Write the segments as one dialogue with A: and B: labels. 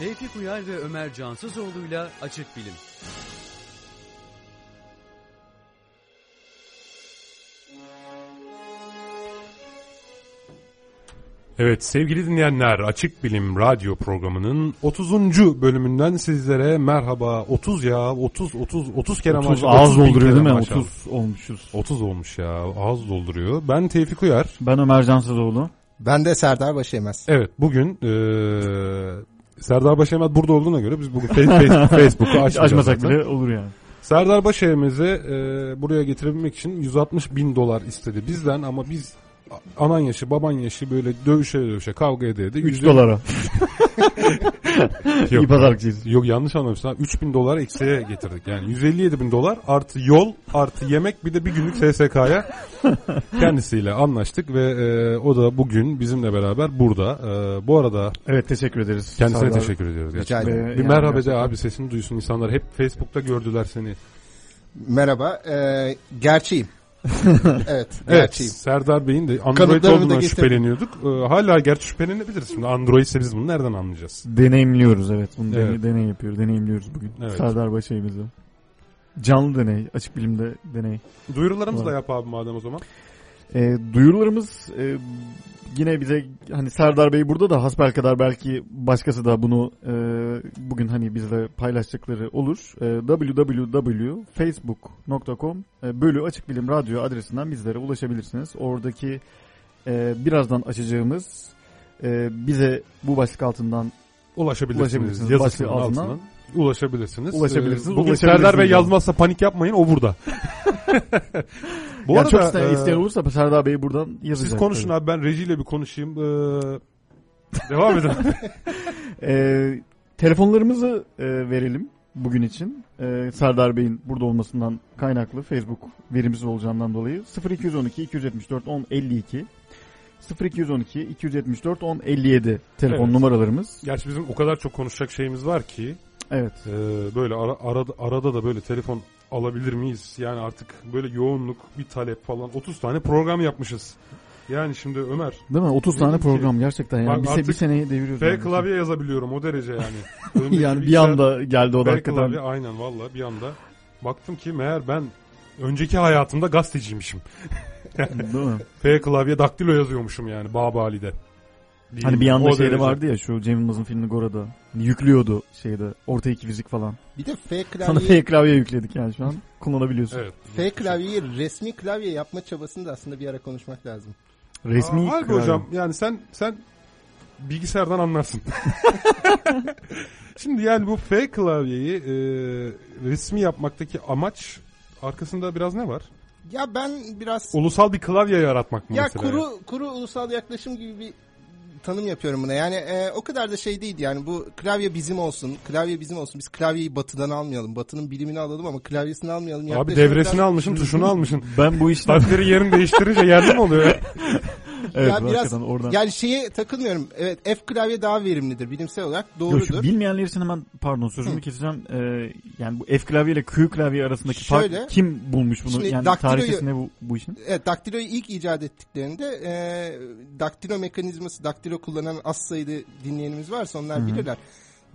A: Tevfik Uyar ve Ömer Cansızoğlu'yla Açık Bilim.
B: Evet sevgili dinleyenler Açık Bilim Radyo programının 30. bölümünden sizlere merhaba. 30 ya 30 30 30 kere
C: 30
B: maşallah.
C: ağız
B: 30 bin
C: dolduruyor değil mi?
B: maşallah.
C: 30 olmuşuz.
B: 30 olmuş ya ağız dolduruyor. Ben Tevfik Uyar.
C: Ben Ömer Cansızoğlu.
D: Ben de Serdar Başemez.
B: Evet bugün eee Serdar Başemez burada olduğuna göre biz bugün Face- Face- Facebook'u açmayacağız.
C: açmasak bile olur yani.
B: Serdar Başevimiz'i e, buraya getirebilmek için 160 bin dolar istedi bizden ama biz anan yaşı baban yaşı böyle dövüşe dövüşe kavga ede ede.
C: 3
B: yüzde-
C: dolara.
B: Yok,
C: İyi pazarlıkçıyız.
B: Yok yanlış anlamışsın. 3 bin dolar eksiye getirdik. Yani 157 bin dolar artı yol artı yemek bir de bir günlük SSK'ya kendisiyle anlaştık ve e, o da bugün bizimle beraber burada. E, bu arada
C: Evet teşekkür ederiz.
B: kendisine
C: Serdar.
B: teşekkür ediyoruz.
D: Rica ederim.
C: Ve
B: Bir
C: yani
B: merhaba de abi sesini duysun insanlar. Hep Facebook'ta gördüler seni.
D: Merhaba. E, gerçeğim. Evet,
B: Evet,
D: gerçeğim.
B: Serdar Bey'in de Android
D: Kanıtlarını da
B: olduğundan
D: getirdim.
B: şüpheleniyorduk. Ee, hala gerçi şüphelenebiliriz. Şimdi Android ise biz bunu nereden anlayacağız?
C: Deneyimliyoruz evet. Bunu
B: Evet.
C: deney, yapıyoruz. Deneyimliyoruz bugün.
B: Evet.
C: Serdar Başayımızı. Canlı deney. Açık bilimde deney.
B: Duyurularımızı da
C: Evet.
B: yap abi madem o zaman.
C: E, duyurularımız e, yine bize hani Serdar Bey burada da hasbelkader belki başkası da bunu e, bugün hani bizle paylaşacakları olur. E, www.facebook.com e, bölü açık bilim radyo adresinden bizlere ulaşabilirsiniz. Oradaki e, birazdan açacağımız e, bize bu başlık altından
B: Ulaşabilirsiniz.
C: Ulaşabilirsiniz.
B: Yazısının
C: altından.
B: altından. Ulaşabilirsiniz.
C: Ulaşabilirsiniz,
B: Ee, Bugün
C: ulaşabilirsiniz
B: Serdar Bey
C: yani.
B: yazmazsa panik yapmayın o burada. Bu
C: yani
B: arada
C: çok isteyen,
B: e,
C: isteyen olursa Serdar Bey buradan yazacak.
B: siz konuşun
C: tabii.
B: abi ben rejiyle bir konuşayım. Ee, devam edin.
C: Ee, telefonlarımızı e, verelim bugün için. Ee, Serdar Bey'in burada olmasından kaynaklı Facebook verimiz olacağından dolayı 0212 274 10 52 0212 274 10 57 telefon
B: Evet.
C: numaralarımız.
B: Gerçi bizim o kadar çok konuşacak şeyimiz var ki
C: Evet.
B: Ee, böyle ara, arada, arada da böyle telefon alabilir miyiz? Yani artık böyle yoğunluk, bir talep falan 30 tane program yapmışız. Yani şimdi Ömer
C: Değil mi? 30 tane
B: Dedim ki,
C: program gerçekten yani
B: bak
C: bir, se- bir seneyi deviriyoruz.
B: F klavye yazabiliyorum o derece yani.
C: Yani bir anda geldi o da hakikaten.
B: klavye aynen valla bir anda. Baktım ki meğer ben önceki hayatımda gazeteciymişim.
C: Değil mi?
B: F klavye daktilo yazıyormuşum yani Babali'de. Değil
C: Hani bir
B: mi?
C: anda
B: O
C: şeyde vardı ya şu Cem Yılmaz'ın filmi Gora'da. Hani yüklüyordu şeyde orta iki fizik falan.
D: Bir de F
C: Sana
D: klavyeyi,
C: F klavye yükledik yani şu an kullanabiliyorsun.
B: Evet.
D: F klavyeyi resmi klavye yapma çabasını da aslında bir ara konuşmak lazım.
C: Resmi
B: Aa, Halbuki
C: klavye.
B: hocam yani sen sen bilgisayardan anlarsın. Şimdi yani bu F klavyeyi e, resmi yapmaktaki amaç arkasında biraz ne var?
D: Ya ben biraz
B: Ulusal bir klavye yaratmak mı
D: ya
B: mesela?
D: kuru kuru ulusal yaklaşım gibi bir tanım yapıyorum buna. Yani e, o kadar da şey değildi yani bu klavye bizim olsun, klavye bizim olsun. Biz klavyeyi batıdan almayalım. Batının bilimini alalım ama klavyesini almayalım.
B: Abi
D: Yaklaşımı
B: devresini
D: biraz-
B: almışsın, tuşunu almışsın.
C: Ben bu
B: Harfleri yerini değiştirince yerli mi oluyor?
C: evet,
D: ya biraz
C: oradan.
D: yani şeye takılmıyorum. Evet F klavye daha verimlidir bilimsel olarak
C: Yok,
D: doğrudur.
C: şu bilmeyenler için hemen pardon sözümü
D: Hı.
C: keseceğim. Ee, yani bu F klavye ile Q klavye arasındaki
D: Şöyle,
C: fark kim bulmuş bunu? yani tarihçesi ne bu, bu işin?
D: Evet, daktiloyu ilk icat ettiklerinde e, daktilo mekanizması, daktilo kullanan az sayıda dinleyenimiz varsa onlar
C: Hı hı.
D: bilirler.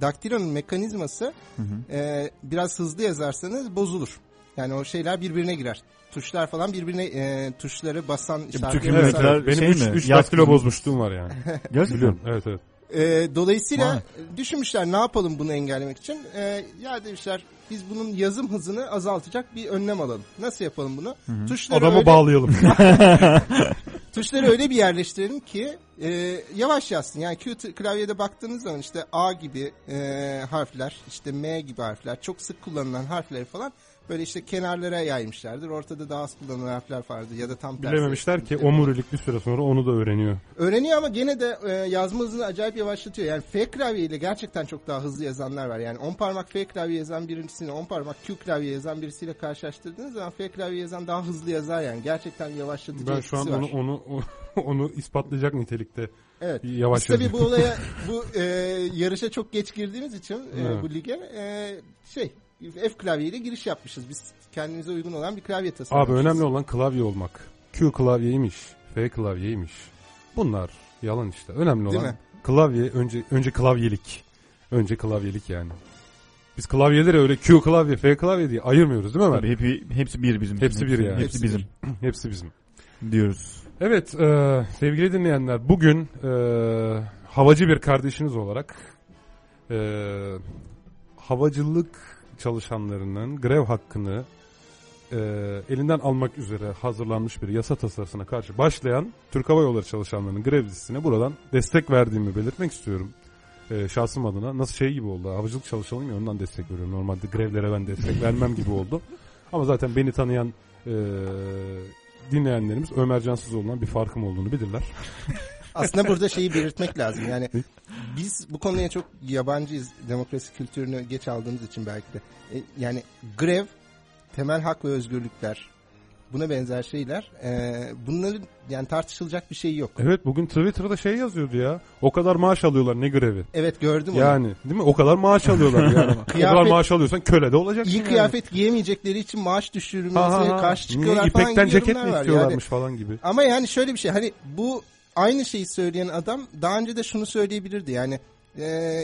D: Daktilonun mekanizması
C: Hı hı.
D: e, biraz hızlı yazarsanız bozulur. Yani o şeyler birbirine girer. Tuşlar falan birbirine e, tuşları basan
C: tüm
B: evet. Benim
C: şey
B: 3
C: mi?
B: 3
C: Yaz
B: daktilo bozmuşluğum var yani.
C: Gerçekten.
B: Biliyorum. Evet evet.
D: E, dolayısıyla
C: Vay.
D: düşünmüşler ne yapalım bunu engellemek için. E, ya demişler biz bunun yazım hızını azaltacak bir önlem alalım. Nasıl yapalım bunu?
C: hı.
D: Tuşları
B: Adamı
D: öyle-
B: bağlayalım.
D: Tuşları öyle bir yerleştirelim ki e, yavaş yazsın. Yani Q t- klavyede baktığınız zaman işte A gibi e, harfler, işte M gibi harfler, çok sık kullanılan harfleri falan böyle işte kenarlara yaymışlardır. Ortada daha az kullanılan harfler vardı ya da tam tersi.
B: Bilememişler ki omurilik bir süre sonra onu da öğreniyor.
D: Öğreniyor ama gene de e, yazma hızını acayip yavaşlatıyor. Yani F klavyeyle gerçekten çok daha hızlı yazanlar var. Yani 10 parmak F klavye yazan birisini 10 parmak Q klavye yazan birisiyle karşılaştırdığınız zaman F klavye yazan daha hızlı yazar yani. Gerçekten yavaşlatıcı
B: Ben şu an
D: var.
B: onu onu onu ispatlayacak nitelikte
D: Evet.
B: bir yavaş
D: Biz tabii bu olaya bu e, yarışa çok geç girdiğimiz için e,
B: Evet.
D: bu lige e, şey F klavyeyle giriş yapmışız. Biz kendimize uygun olan bir klavye tasarlamışız.
B: Abi önemli olan klavye olmak. Q klavyeymiş, F klavyeymiş. Bunlar yalan işte. Önemli
D: Değil
B: olan
D: mi?
B: klavye önce önce klavyelik. Önce klavyelik yani. Biz klavyeleri öyle Q klavye, F klavye diye ayırmıyoruz değil mi Ömer?
C: Tabii hepi, hepsi bir bizim.
B: Hepsi bir yani.
C: Hepsi bizim
B: Hepsi bizim.
C: diyoruz.
B: Evet e, sevgili dinleyenler bugün e, havacı bir kardeşiniz olarak e, havacılık çalışanlarının grev hakkını e, elinden almak üzere hazırlanmış bir yasa tasarısına karşı başlayan Türk Hava Yolları çalışanlarının grev listesine buradan destek verdiğimi belirtmek istiyorum. E, şahsım adına nasıl şey gibi oldu havacılık çalışanıyım ya ondan destek veriyorum. Normalde grevlere ben destek vermem gibi oldu. Ama zaten beni tanıyan e, dinleyenlerimiz Ömer Cansızoğlu'ndan bir farkım olduğunu bilirler.
D: Aslında burada şeyi belirtmek lazım. Yani biz bu konuya çok yabancıyız. Demokrasi kültürünü geç aldığımız için belki de. E, yani grev, temel hak ve özgürlükler, buna benzer şeyler. E, bunların yani tartışılacak bir şey yok.
B: Evet bugün Twitter'da şey yazıyordu ya. O kadar maaş alıyorlar ne grevi.
D: Evet gördüm onu.
B: Yani değil mi? O kadar maaş alıyorlar yani. o kadar
D: Kıyafet-
B: maaş alıyorsan köle de olacaksın.
D: İyi
B: yani.
D: kıyafet giyemeyecekleri için maaş düşürülmesine karşı
B: Niye
D: çıkıyorlar falan
B: ipekten ceket mi istiyorlarmış
D: Yani,
B: falan gibi.
D: ama yani şöyle bir şey hani bu aynı şeyi söyleyen adam daha önce de şunu söyleyebilirdi yani e,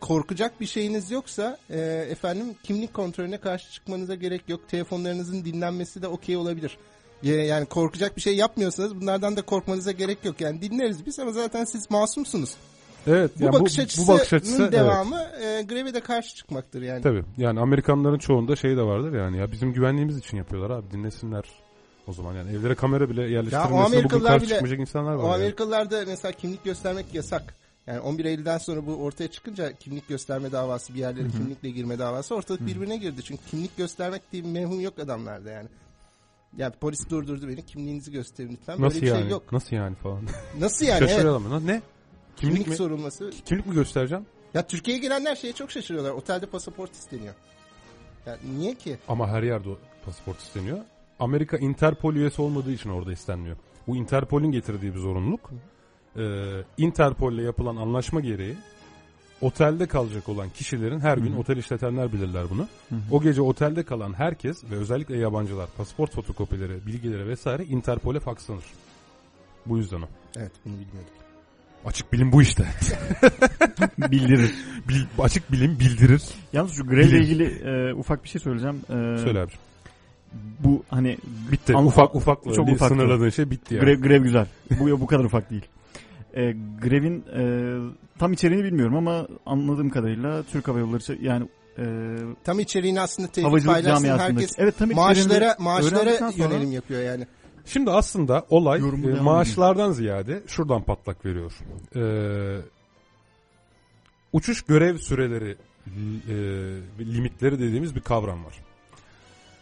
D: korkacak bir şeyiniz yoksa e, efendim kimlik kontrolüne karşı çıkmanıza gerek yok. Telefonlarınızın dinlenmesi de okey olabilir. E, yani korkacak bir şey yapmıyorsanız bunlardan da korkmanıza gerek yok. Yani dinleriz biz ama zaten siz masumsunuz.
B: Evet
D: Bu
B: yani
D: bakış
B: bu, bu bakış açısı evet.
D: devamı e, greve de karşı çıkmaktır yani.
B: Tabii yani Amerikanların çoğunda şey de vardır yani ya bizim güvenliğimiz için yapıyorlar abi dinlesinler o zaman yani evlere kamera bile yerleştirilmesi bugün
D: Amerikalılar
B: karşı
D: bile-
B: çıkmayacak insanlar var.
D: O
B: yani.
D: Amerikalılarda mesela kimlik göstermek yasak. Yani 11 Eylül'den sonra bu ortaya çıkınca kimlik gösterme davası bir yerlere kimlikle girme davası ortalık birbirine girdi. Çünkü kimlik göstermek diye bir mevhum yok adamlarda yani. Yani polis durdurdu beni kimliğinizi gösterin lütfen. Böyle
B: Nasıl
D: bir
B: yani?
D: şey yok.
B: Nasıl yani falan.
D: Nasıl yani? evet.
B: Şaşırıyorlar mı? Ne? Kimlik,
D: Kimlik
B: mi?
D: sorulması.
B: Kimlik mi göstereceğim?
D: Ya Türkiye'ye gelenler şeye çok şaşırıyorlar. Otelde pasaport isteniyor. Ya niye ki?
B: Ama her yerde pasaport isteniyor. Amerika Interpol üyesi olmadığı için orada istenmiyor. Bu Interpol'ün getirdiği bir zorunluluk. Ee, Interpol'le yapılan anlaşma gereği otelde kalacak olan kişilerin her gün otel işletenler bilirler bunu. O gece otelde kalan herkes ve özellikle yabancılar pasaport fotokopileri, bilgileri vesaire Interpol'e fakslanır. Bu yüzden o.
D: Evet bunu bilmiyordum.
B: Açık bilim bu işte.
C: Bildirir.
B: Bil- açık bilim bildirir.
C: Yalnız şu grevle ilgili e, ufak bir şey söyleyeceğim. E,
B: Söyle abiciğim.
C: Bu hani
B: Bitti.
C: Ama-
B: ufak ufak
C: çok ufaktı.
B: sınırladığın şey bitti yani.
C: grev, grev güzel. Bu bu kadar ufak değil. E, grevin e, tam içeriğini bilmiyorum ama anladığım kadarıyla Türk Hava Yolları şey- yani e,
D: Tam içeriğini aslında tevfik
C: havacılık
D: paylaşsın. Herkes
C: Evet tam
D: maaşlara, maaşlara yönelim yapıyor yani.
B: Şimdi aslında olay e, maaşlardan ziyade şuradan patlak veriyor. Ee, uçuş görev süreleri e, ve limitleri dediğimiz bir kavram var.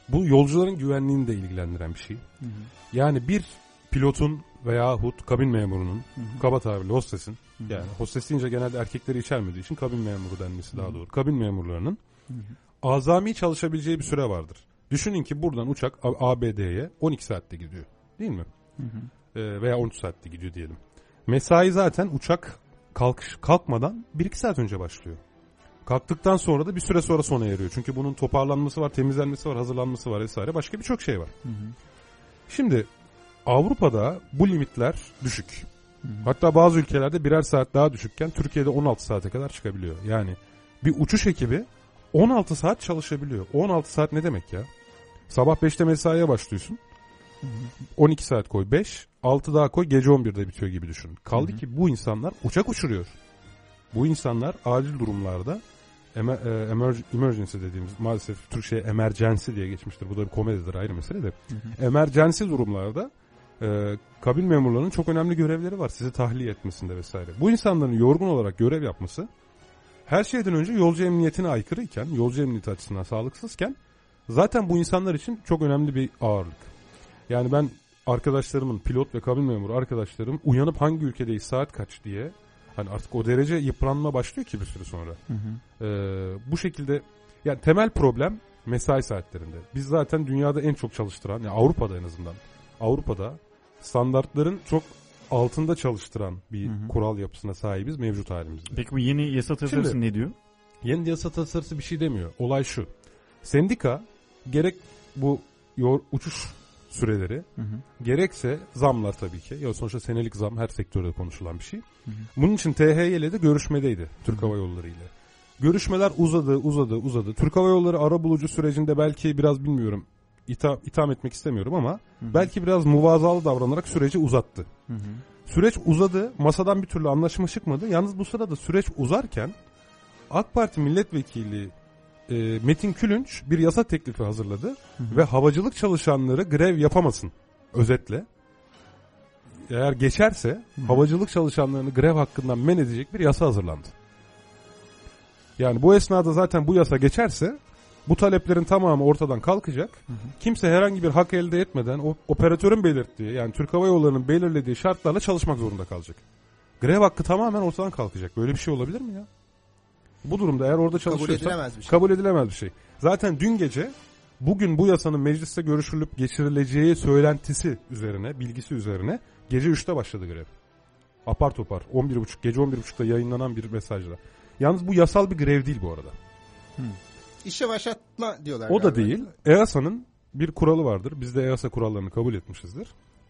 B: Bu yolcuların güvenliğini de ilgilendiren bir şey.
C: Hı hı.
B: Yani bir pilotun veyahut kabin memurunun
C: Hı hı.
B: kaba tabirle hostesin
C: Hı hı.
B: yani hostes deyince genelde erkekleri içermediği için kabin memuru denmesi daha doğru. Kabin memurlarının
C: Hı hı.
B: azami çalışabileceği bir süre vardır. Düşünün ki buradan uçak ABD'ye 12 saatte gidiyor. Değil mi?
C: Hı hı.
B: Ee, veya 13 saatte gidiyor diyelim. Mesai zaten uçak kalkış kalkmadan 1-2 saat önce başlıyor. Kalktıktan sonra da bir süre sonra sona eriyor. Çünkü bunun toparlanması var, temizlenmesi var, hazırlanması var vesaire. Başka birçok şey var.
C: Hı hı.
B: Şimdi Avrupa'da bu limitler düşük.
C: Hı hı.
B: Hatta bazı ülkelerde birer saat daha düşükken Türkiye'de 16 saate kadar çıkabiliyor. Yani bir uçuş ekibi 16 saat çalışabiliyor. 16 saat ne demek ya? Sabah 5'te mesaiye başlıyorsun.
C: Hı hı.
B: 12 saat koy 5, 6 daha koy gece 11'de bitiyor gibi düşün. Kaldı
C: Hı hı.
B: ki bu insanlar uçak uçuruyor. Bu insanlar acil durumlarda emer, e, emerg- emergency dediğimiz maalesef Türkçe'ye emergency diye geçmiştir. Bu da bir komedidir ayrı mesele de.
C: Hı hı.
B: Emergency durumlarda e, kabin memurlarının çok önemli görevleri var. Sizi tahliye etmesinde vesaire. Bu insanların yorgun olarak görev yapması her şeyden önce yolcu emniyetine aykırıyken, yolcu emniyeti açısından sağlıksızken zaten bu insanlar için çok önemli bir ağırlık. Yani ben arkadaşlarımın, pilot ve kabin memuru arkadaşlarım uyanıp hangi ülkedeyiz, saat kaç diye hani artık o derece yıpranma başlıyor ki bir süre sonra.
C: Hı hı.
B: Ee, bu şekilde yani temel problem mesai saatlerinde. Biz zaten dünyada en çok çalıştıran, yani Avrupa'da en azından Avrupa'da standartların çok altında çalıştıran bir
C: Hı hı.
B: kural yapısına sahibiz mevcut halimizde.
C: Peki bu yeni yasa tasarısı
B: Şimdi-
C: ne diyor?
B: Yeni yasa tasarısı bir şey demiyor. Olay şu. Sendika gerek bu yor, uçuş süreleri
C: Hı hı.
B: gerekse zamlar tabii ki. Ya sonuçta senelik zam her sektörde konuşulan bir şey.
C: hı.
B: Bunun için THY ile de görüşmedeydi Türk Hava Yolları ile. Görüşmeler uzadı, uzadı, uzadı. Türk Hava Yolları arabulucu sürecinde belki biraz bilmiyorum itham, itham etmek istemiyorum ama belki biraz muvazalı davranarak süreci uzattı.
C: Hı hı.
B: Süreç uzadı. Masadan bir türlü anlaşma çıkmadı. Yalnız bu sırada süreç uzarken AK Parti milletvekili e, Metin Külünç bir yasa teklifi hazırladı ve havacılık çalışanları grev yapamasın özetle. Eğer geçerse havacılık çalışanlarını grev hakkından men edecek bir yasa hazırlandı. Yani bu esnada zaten bu yasa geçerse bu taleplerin tamamı ortadan kalkacak. Kimse herhangi bir hak elde etmeden o operatörün belirttiği yani Türk Hava Yolları'nın belirlediği şartlarla çalışmak zorunda kalacak. Grev hakkı tamamen ortadan kalkacak. Böyle bir şey olabilir mi ya? Bu durumda eğer orada
D: Kabul
B: çalışıyorsa
D: edilemez bir şey.
B: kabul edilemez bir şey. Zaten dün gece bugün bu yasanın mecliste görüşülüp geçirileceği söylentisi üzerine, bilgisi üzerine gece 3'te başladı grev. Apar topar 11.30 gece 11.30'da yayınlanan bir mesajla. Yalnız bu yasal bir grev değil bu arada.
D: İşe başlatma diyorlar.
B: O da
D: galiba.
B: değil. EASA'nın bir kuralı vardır. Biz de EASA kurallarını kabul etmişizdir.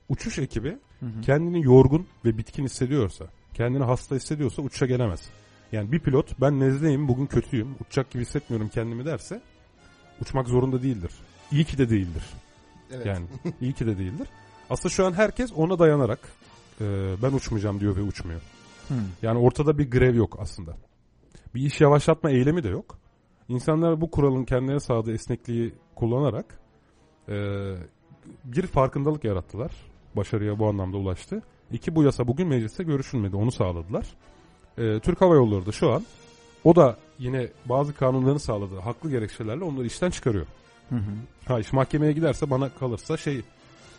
B: Uçuş ekibi kendini yorgun ve bitkin hissediyorsa, kendini hasta hissediyorsa uçuşa gelemez. Yani bir pilot ben nezleyim bugün kötüyüm uçacak gibi hissetmiyorum kendimi derse uçmak zorunda değildir. İyi ki de değildir.
D: Evet.
B: Yani iyi ki de değildir. Aslında şu an herkes ona dayanarak e, ben uçmayacağım diyor ve uçmuyor.
C: Hı.
B: Yani ortada bir grev yok aslında. Bir iş yavaşlatma eylemi de yok. İnsanlar bu kuralın kendilerine sağladığı esnekliği kullanarak e, bir farkındalık yarattılar. Başarıya bu anlamda ulaştı. İki bu yasa bugün mecliste görüşülmedi. Onu sağladılar. E, Türk Hava Yolları da şu an o da yine bazı kanunların sağladığı haklı gerekçelerle onları işten çıkarıyor.
C: Hı hı.
B: Ha iş mahkemeye giderse bana kalırsa şey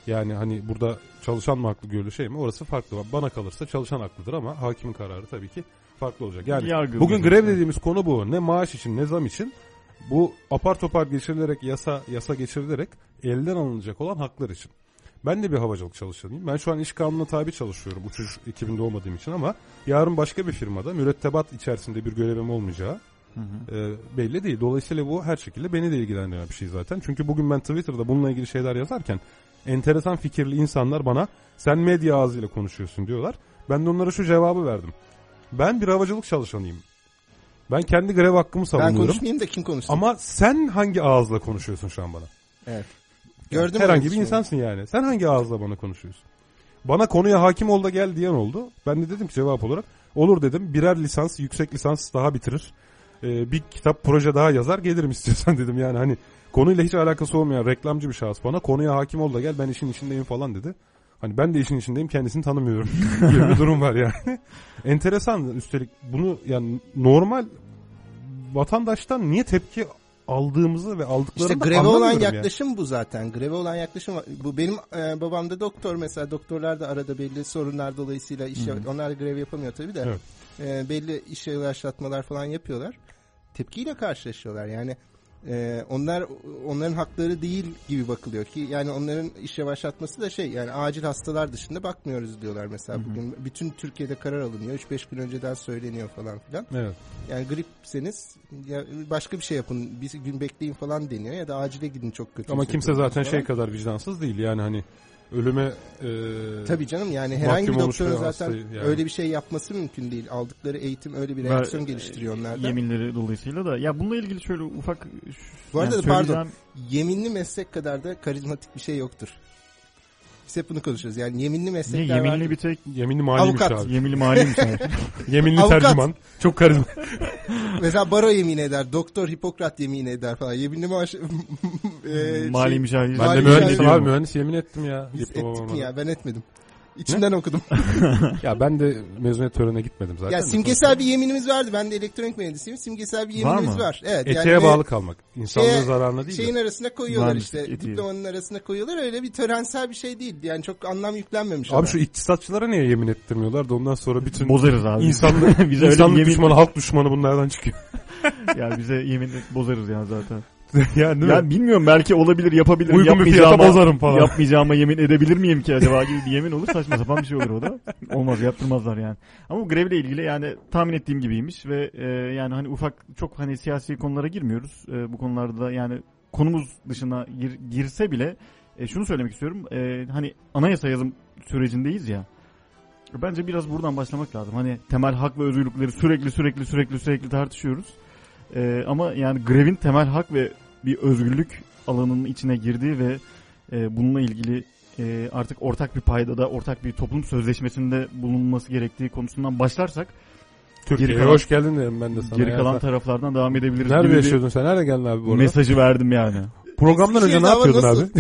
B: yani hani burada çalışan mı haklı görülür şey mi orası farklı. Bana kalırsa çalışan haklıdır ama hakimin kararı tabii ki farklı olacak. Yani
C: Yargı
B: bugün grev dediğimiz konu bu. Ne maaş için ne zam için bu apar topar geçirilerek yasa yasa geçirilerek elden alınacak olan haklar için. Ben de bir havacılık çalışanıyım. Ben şu an iş kanununa tabi çalışıyorum uçuş ekibinde olmadığım için ama yarın başka bir firmada mürettebat içerisinde bir görevim olmayacağı
C: Hı hı.
B: e, belli değil. Dolayısıyla bu her şekilde beni de ilgilendiren bir şey zaten. Çünkü bugün ben Twitter'da bununla ilgili şeyler yazarken enteresan fikirli insanlar bana sen medya ağzıyla konuşuyorsun diyorlar. Ben de onlara şu cevabı verdim. Ben bir havacılık çalışanıyım. Ben kendi grev hakkımı
D: Ben
B: savunuyorum.
D: konuşmayayım da kim konuşsun?
B: Ama sen hangi ağızla konuşuyorsun şu an bana?
D: Evet. Gördüm
B: Herhangi bir insansın yani. Sen hangi ağızla bana konuşuyorsun? Bana konuya hakim ol da gel diyen oldu. Ben de dedim ki cevap olarak olur dedim. Birer lisans, yüksek lisans daha bitirir. Ee, bir kitap, proje daha yazar gelirim istiyorsan dedim. Yani hani konuyla hiç alakası olmayan reklamcı bir şahıs bana konuya hakim ol da gel ben işin içindeyim falan dedi. Hani ben de işin içindeyim kendisini tanımıyorum gibi bir durum var yani. Enteresan üstelik bunu yani normal vatandaştan niye tepki aldığımızı ve aldıklarını
D: İşte greve olan
B: anlamıyorum yani.
D: yaklaşım bu zaten. Greve olan yaklaşım bu benim e, babam da doktor mesela doktorlar da arada belli sorunlar dolayısıyla iş onlar da grev yapamıyor tabii de.
B: Evet.
D: E, belli işe yavaşlatmalar falan yapıyorlar. Tepkiyle karşılaşıyorlar. Yani e, onlar onların hakları değil gibi bakılıyor ki yani onların iş yavaşlatması da şey yani acil hastalar dışında bakmıyoruz diyorlar mesela bugün bütün Türkiye'de karar alınıyor 3-5 gün önceden söyleniyor falan filan.
B: Evet.
D: Yani gripseniz ya başka bir şey yapın bir gün bekleyin falan deniyor ya da acile gidin çok kötü.
B: Ama kimse zaten şey
D: falan.
B: kadar vicdansız değil yani hani ölüme e,
D: Tabii canım yani herhangi bir doktorun zaten
B: yani.
D: öyle bir şey yapması mümkün değil. Aldıkları eğitim öyle bir reaksiyon geliştiriyor onlarda.
C: Yeminleri dolayısıyla da. Ya bununla ilgili şöyle ufak...
D: Bu arada
C: yani
D: pardon.
C: söyleyeceğim-
D: Yeminli meslek kadar da karizmatik bir şey yoktur. Biz hep bunu konuşuyoruz. Yani yeminli meslekler
C: yeminli
D: vardır.
C: bir tek
B: yeminli maliymiş
D: Avukat.
B: abi.
C: yeminli mali mi
B: Yeminli
D: Avukat.
B: tercüman. Çok karizma.
D: Mesela baro yemin eder, doktor Hipokrat yemin eder falan. Yeminli maaş... e,
C: Mali
D: şey-
C: müşahede.
B: Ben de
D: Mali
B: mühendisim abi mühendis yemin ettim ya.
D: Biz ettik mi
B: olmadan.
D: ya? Ben etmedim. İçinden okudum.
B: Ya ben de mezuniyet törenine gitmedim zaten.
D: ya simgesel bir yeminimiz vardı. Ben de elektronik mühendisiyim. Simgesel bir yeminimiz
C: mı?
D: var. Evet.
B: Etiğe
D: yani
B: bağlı kalmak. İnsanlığın
D: şeye-
B: zararına değil
D: Şeyin
B: de.
D: arasına koyuyorlar
C: Mühendislik
D: işte.
C: etiği.
D: Diplomanın arasına koyuyorlar. Öyle bir törensel bir şey değil. Yani çok anlam yüklenmemiş.
B: Abi
D: ona.
B: şu iktisatçılara niye yemin ettirmiyorlar da ondan sonra bütün
C: Bozarız abi.
B: insanlık,
C: Bize öyle
B: insanlık
C: yemin-
B: düşmanı, halk düşmanı bunlardan çıkıyor.
C: ya bize yemin bozarız ya zaten.
B: yani değil
C: Ya
B: mi?
C: bilmiyorum belki olabilir yapabilirim.
B: Uygun bir fiyata bozarım falan.
C: Yapmayacağıma yemin edebilir miyim ki acaba gibi bir yemin olur saçma sapan bir şey olur o da. Olmaz yaptırmazlar yani. Ama bu grevle ilgili yani tahmin ettiğim gibiymiş ve e, yani hani ufak çok hani siyasi konulara girmiyoruz. E, bu konularda yani konumuz dışına gir- girse bile e, şunu söylemek istiyorum. E, hani anayasa yazım sürecindeyiz ya. Bence biraz buradan başlamak lazım. Hani temel hak ve özgürlükleri sürekli sürekli sürekli sürekli tartışıyoruz. E, ama yani grevin temel hak ve bir özgürlük alanının içine girdiği ve e, bununla ilgili e, artık ortak bir paydada, ortak bir toplum sözleşmesinde bulunması gerektiği konusundan başlarsak
B: Türkiye'ye
C: kalan-
B: hoş geldin derim ben de sana.
C: geri
B: ya.
C: kalan taraflardan devam edebiliriz.
B: Nerede
C: gibi
B: yaşıyordun sen? Nerede geldin abi bu arada?
C: Mesajı verdim yani.
B: Programdan önce ne
D: hava
B: yapıyordun
D: nasıl?
B: abi?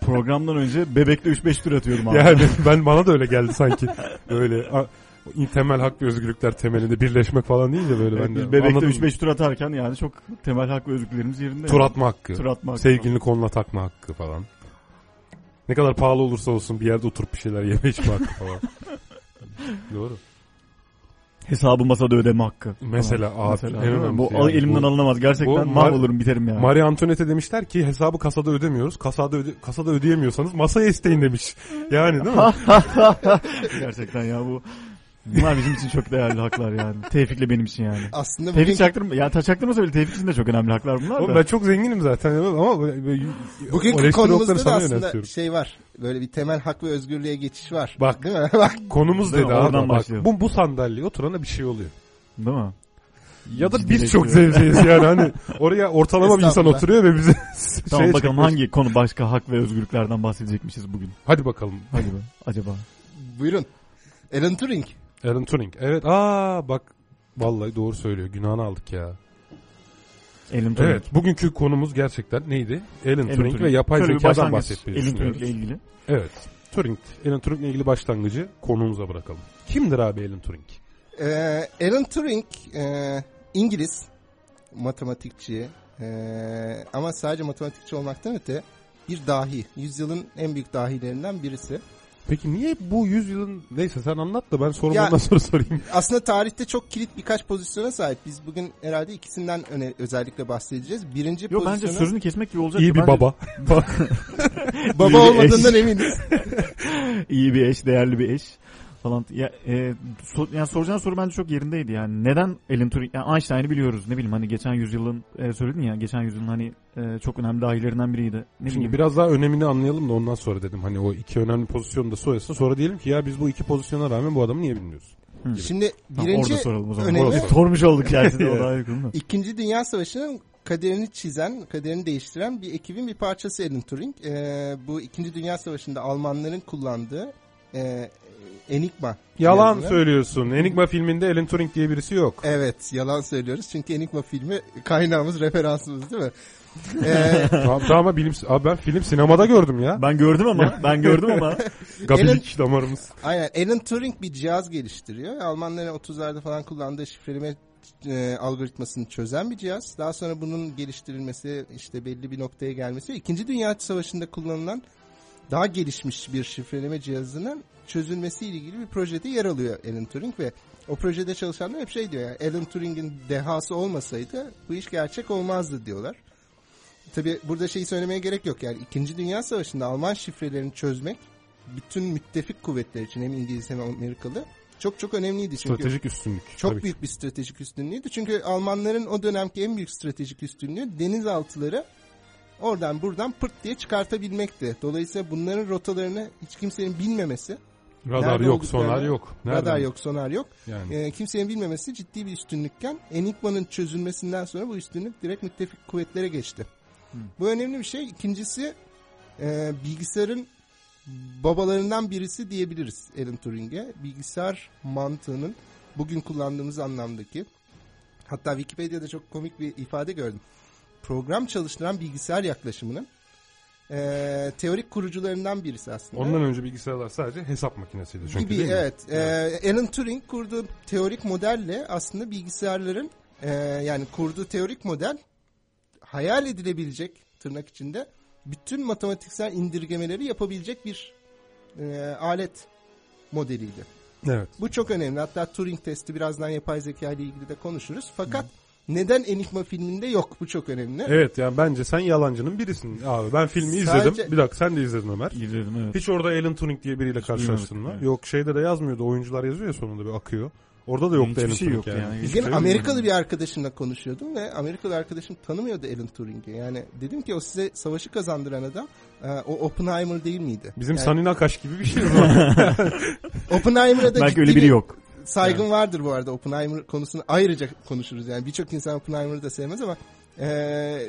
C: Programdan önce bebekle 3-5 tur atıyorum abi.
B: Yani ben bana da öyle geldi sanki. Böyle o temel hak ve özgürlükler temelinde birleşmek falan deyince böyle
C: Evet,
B: ben de anladım.
C: 3-5 tur atarken yani çok temel hak ve özgürlüklerimiz yerinde.
B: Tur atma hakkı.
C: Tur atma hakkı.
B: Sevgilini koluna takma hakkı falan. Ne kadar pahalı olursa olsun bir yerde oturup bir şeyler yeme içme hakkı falan. Doğru.
C: Hesabı masada ödeme hakkı.
B: Mesela abi, en
C: mi?
B: önemlisi
C: Bu
B: yani.
C: elimden
B: Bu-
C: alınamaz. Gerçekten mahvolurum biterim yani.
B: Marie Antoinette demişler ki hesabı kasada ödemiyoruz. Kasada öde- kasada ödeyemiyorsanız masaya isteyin demiş. Yani değil mi?
C: Gerçekten ya bu. Bunlar bizim için çok değerli haklar yani. Tevfik'le benim için yani.
D: Aslında
C: Tevfik
D: bugün,
C: çaktırma. Ya ta çaktırmasa bile Tevfik için de çok önemli haklar bunlar
B: Oğlum
C: da.
B: ben çok zenginim zaten ama oklarını
D: konumuzda da aslında şey var. Böyle bir temel hak ve özgürlüğe geçiş var.
B: Bak.
D: Değil mi? Bak.
B: Konumuz dedi abi.
C: Oradan
B: Bak,
C: başlayalım.
B: bu, bu sandalyeye oturana bir şey oluyor.
C: Değil mi?
B: Ya da biz çok zevzeyiz yani hani oraya ortalama bir insan oturuyor ve bize
C: Tamam
B: şey
C: bakalım
B: çekiyor.
C: hangi konu başka hak ve özgürlüklerden bahsedecekmişiz bugün.
B: Hadi bakalım.
C: Hadi be. Acaba.
D: Buyurun. Alan Turing.
B: Alan Turing. Evet aa bak vallahi doğru söylüyor. Günahını aldık ya.
C: Alan Turing.
B: Evet bugünkü konumuz gerçekten neydi? Alan,
C: Alan
B: Turing, ve yapay
C: Şöyle
B: zekadan bahsetmeyi
C: Alan
B: düşünüyoruz.
C: Turing'le ilgili.
B: Evet. Turing, Alan Turing'le ilgili başlangıcı konumuza bırakalım. Kimdir abi Alan Turing?
D: Ee, Alan Turing e, İngiliz matematikçi e, ama sadece matematikçi olmaktan öte bir dahi. Yüzyılın en büyük dahilerinden birisi.
B: Peki niye bu yüzyılın neyse sen anlat da ben sorumu ondan sonra sorayım.
D: Aslında tarihte çok kilit birkaç pozisyona sahip. Biz bugün herhalde ikisinden öne, özellikle bahsedeceğiz. Birinci
C: Yo bence
D: pozisyonu
C: sözünü kesmek gibi olacak.
B: İyi bir
C: Bence
B: baba.
D: baba
C: iyi
D: olmadığından eminiz.
C: iyi bir eş, değerli bir eş falan. Ya, e, so, yani soracağın soru bence çok yerindeydi yani. Neden Alan Turing? Yani Einstein'ı biliyoruz. Ne bileyim hani geçen yüzyılın e, söyledin ya geçen yüzyılın hani e, çok önemli dahilerinden biriydi. Ne
B: Şimdi
C: bileyim.
B: biraz daha önemini anlayalım da ondan sonra dedim. Hani o iki önemli pozisyonu da soyasın. Sonra diyelim ki ya biz bu iki pozisyona rağmen bu adamı niye bilmiyoruz?
D: Şimdi
C: Tamam,
D: birinci
C: orada soralım o zaman.
D: önemi-
C: Orada sormuş olduk gerçekten o daha yakın da.
D: İkinci Dünya Savaşı'nın kaderini çizen, kaderini değiştiren bir ekibin bir parçası Alan Turing. Ee, bu İkinci Dünya Savaşı'nda Almanların kullandığı e, Enigma.
B: Yalan
D: cihazını-
B: söylüyorsun. Enigma filminde Alan Turing diye birisi yok.
D: Evet yalan söylüyoruz çünkü Enigma filmi kaynağımız referansımız değil mi? Ee,
B: tamam, tamam ama bilim, abi ben film sinemada gördüm ya.
C: Ben gördüm ama ben gördüm ama
B: Gabilik damarımız.
D: aynen Alan Turing bir cihaz geliştiriyor. Almanların 30'larda falan kullandığı şifreleme e, algoritmasını çözen bir cihaz. Daha sonra bunun geliştirilmesi işte belli bir noktaya gelmesi. İkinci Dünya Savaşı'nda kullanılan daha gelişmiş bir şifreleme cihazının çözülmesiyle ilgili bir projede yer alıyor Alan Turing ve o projede çalışanlar hep şey diyor ya Alan Turing'in dehası olmasaydı bu iş gerçek olmazdı diyorlar. Tabi burada şeyi söylemeye gerek yok yani 2. Dünya Savaşı'nda Alman şifrelerini çözmek bütün müttefik kuvvetler için hem İngiliz hem Amerikalı çok çok önemliydi. Çünkü
B: Stratejik üstünlük.
D: çok
B: Tabii
D: büyük bir stratejik üstünlüğüydü. Çünkü Almanların o dönemki en büyük stratejik üstünlüğü denizaltıları oradan buradan pırt diye çıkartabilmekti. Dolayısıyla bunların rotalarını hiç kimsenin bilmemesi,
B: Radar yok, sonar yok. Nereden?
D: radar yok, sonar yok.
B: Yani.
D: e, kimsenin bilmemesi ciddi bir üstünlükken Enigma'nın çözülmesinden sonra bu üstünlük direkt müttefik kuvvetlere geçti. Bu önemli bir şey. İkincisi e, bilgisayarın babalarından birisi diyebiliriz Alan Turing'e. Bilgisayar mantığının bugün kullandığımız anlamdaki hatta Wikipedia'da çok komik bir ifade gördüm. Program çalıştıran bilgisayar yaklaşımının e, teorik kurucularından birisi aslında.
B: Ondan önce bilgisayarlar sadece hesap makinesiydi çünkü
D: gibi
B: değil mi?
D: evet. Ee, Alan Turing kurduğu teorik modelle aslında bilgisayarların e, yani kurduğu teorik model hayal edilebilecek tırnak içinde bütün matematiksel indirgemeleri yapabilecek bir e, alet modeliydi.
B: Evet.
D: Bu çok önemli. Hatta Turing testi birazdan yapay zeka ile ilgili de konuşuruz. Fakat neden Enigma filminde yok? Bu çok önemli.
B: Evet yani bence sen yalancının birisin abi. Ben filmi
D: Sadece-
B: izledim. Bir dakika sen de izledin Ömer.
C: izledim evet.
B: Hiç orada Alan Turing diye biriyle karşılaştın mı?
C: evet.
B: Yok şeyde de yazmıyordu. Oyuncular yazıyor ya sonunda bir akıyor. Orada da yoktu
C: Hiçbir
B: Alan
C: şey
B: Turing
C: yok
B: yani.
C: yani.
B: Şey.
D: Amerikalı bir arkadaşımla konuşuyordum ve Amerikalı arkadaşım tanımıyordu Alan Turing'i. Yani dedim ki o size savaşı kazandıran adam e, o Oppenheimer değil miydi?
B: Bizim
D: yani,
B: Sanin Akaş gibi bir şey o zaman.
D: Oppenheimer'a da
C: Belki
D: ciddi
C: öyle biri
D: bir
C: yok.
D: Saygım vardır bu arada Oppenheimer konusunu ayrıca konuşuruz yani birçok insan Oppenheimer'ı da sevmez ama e,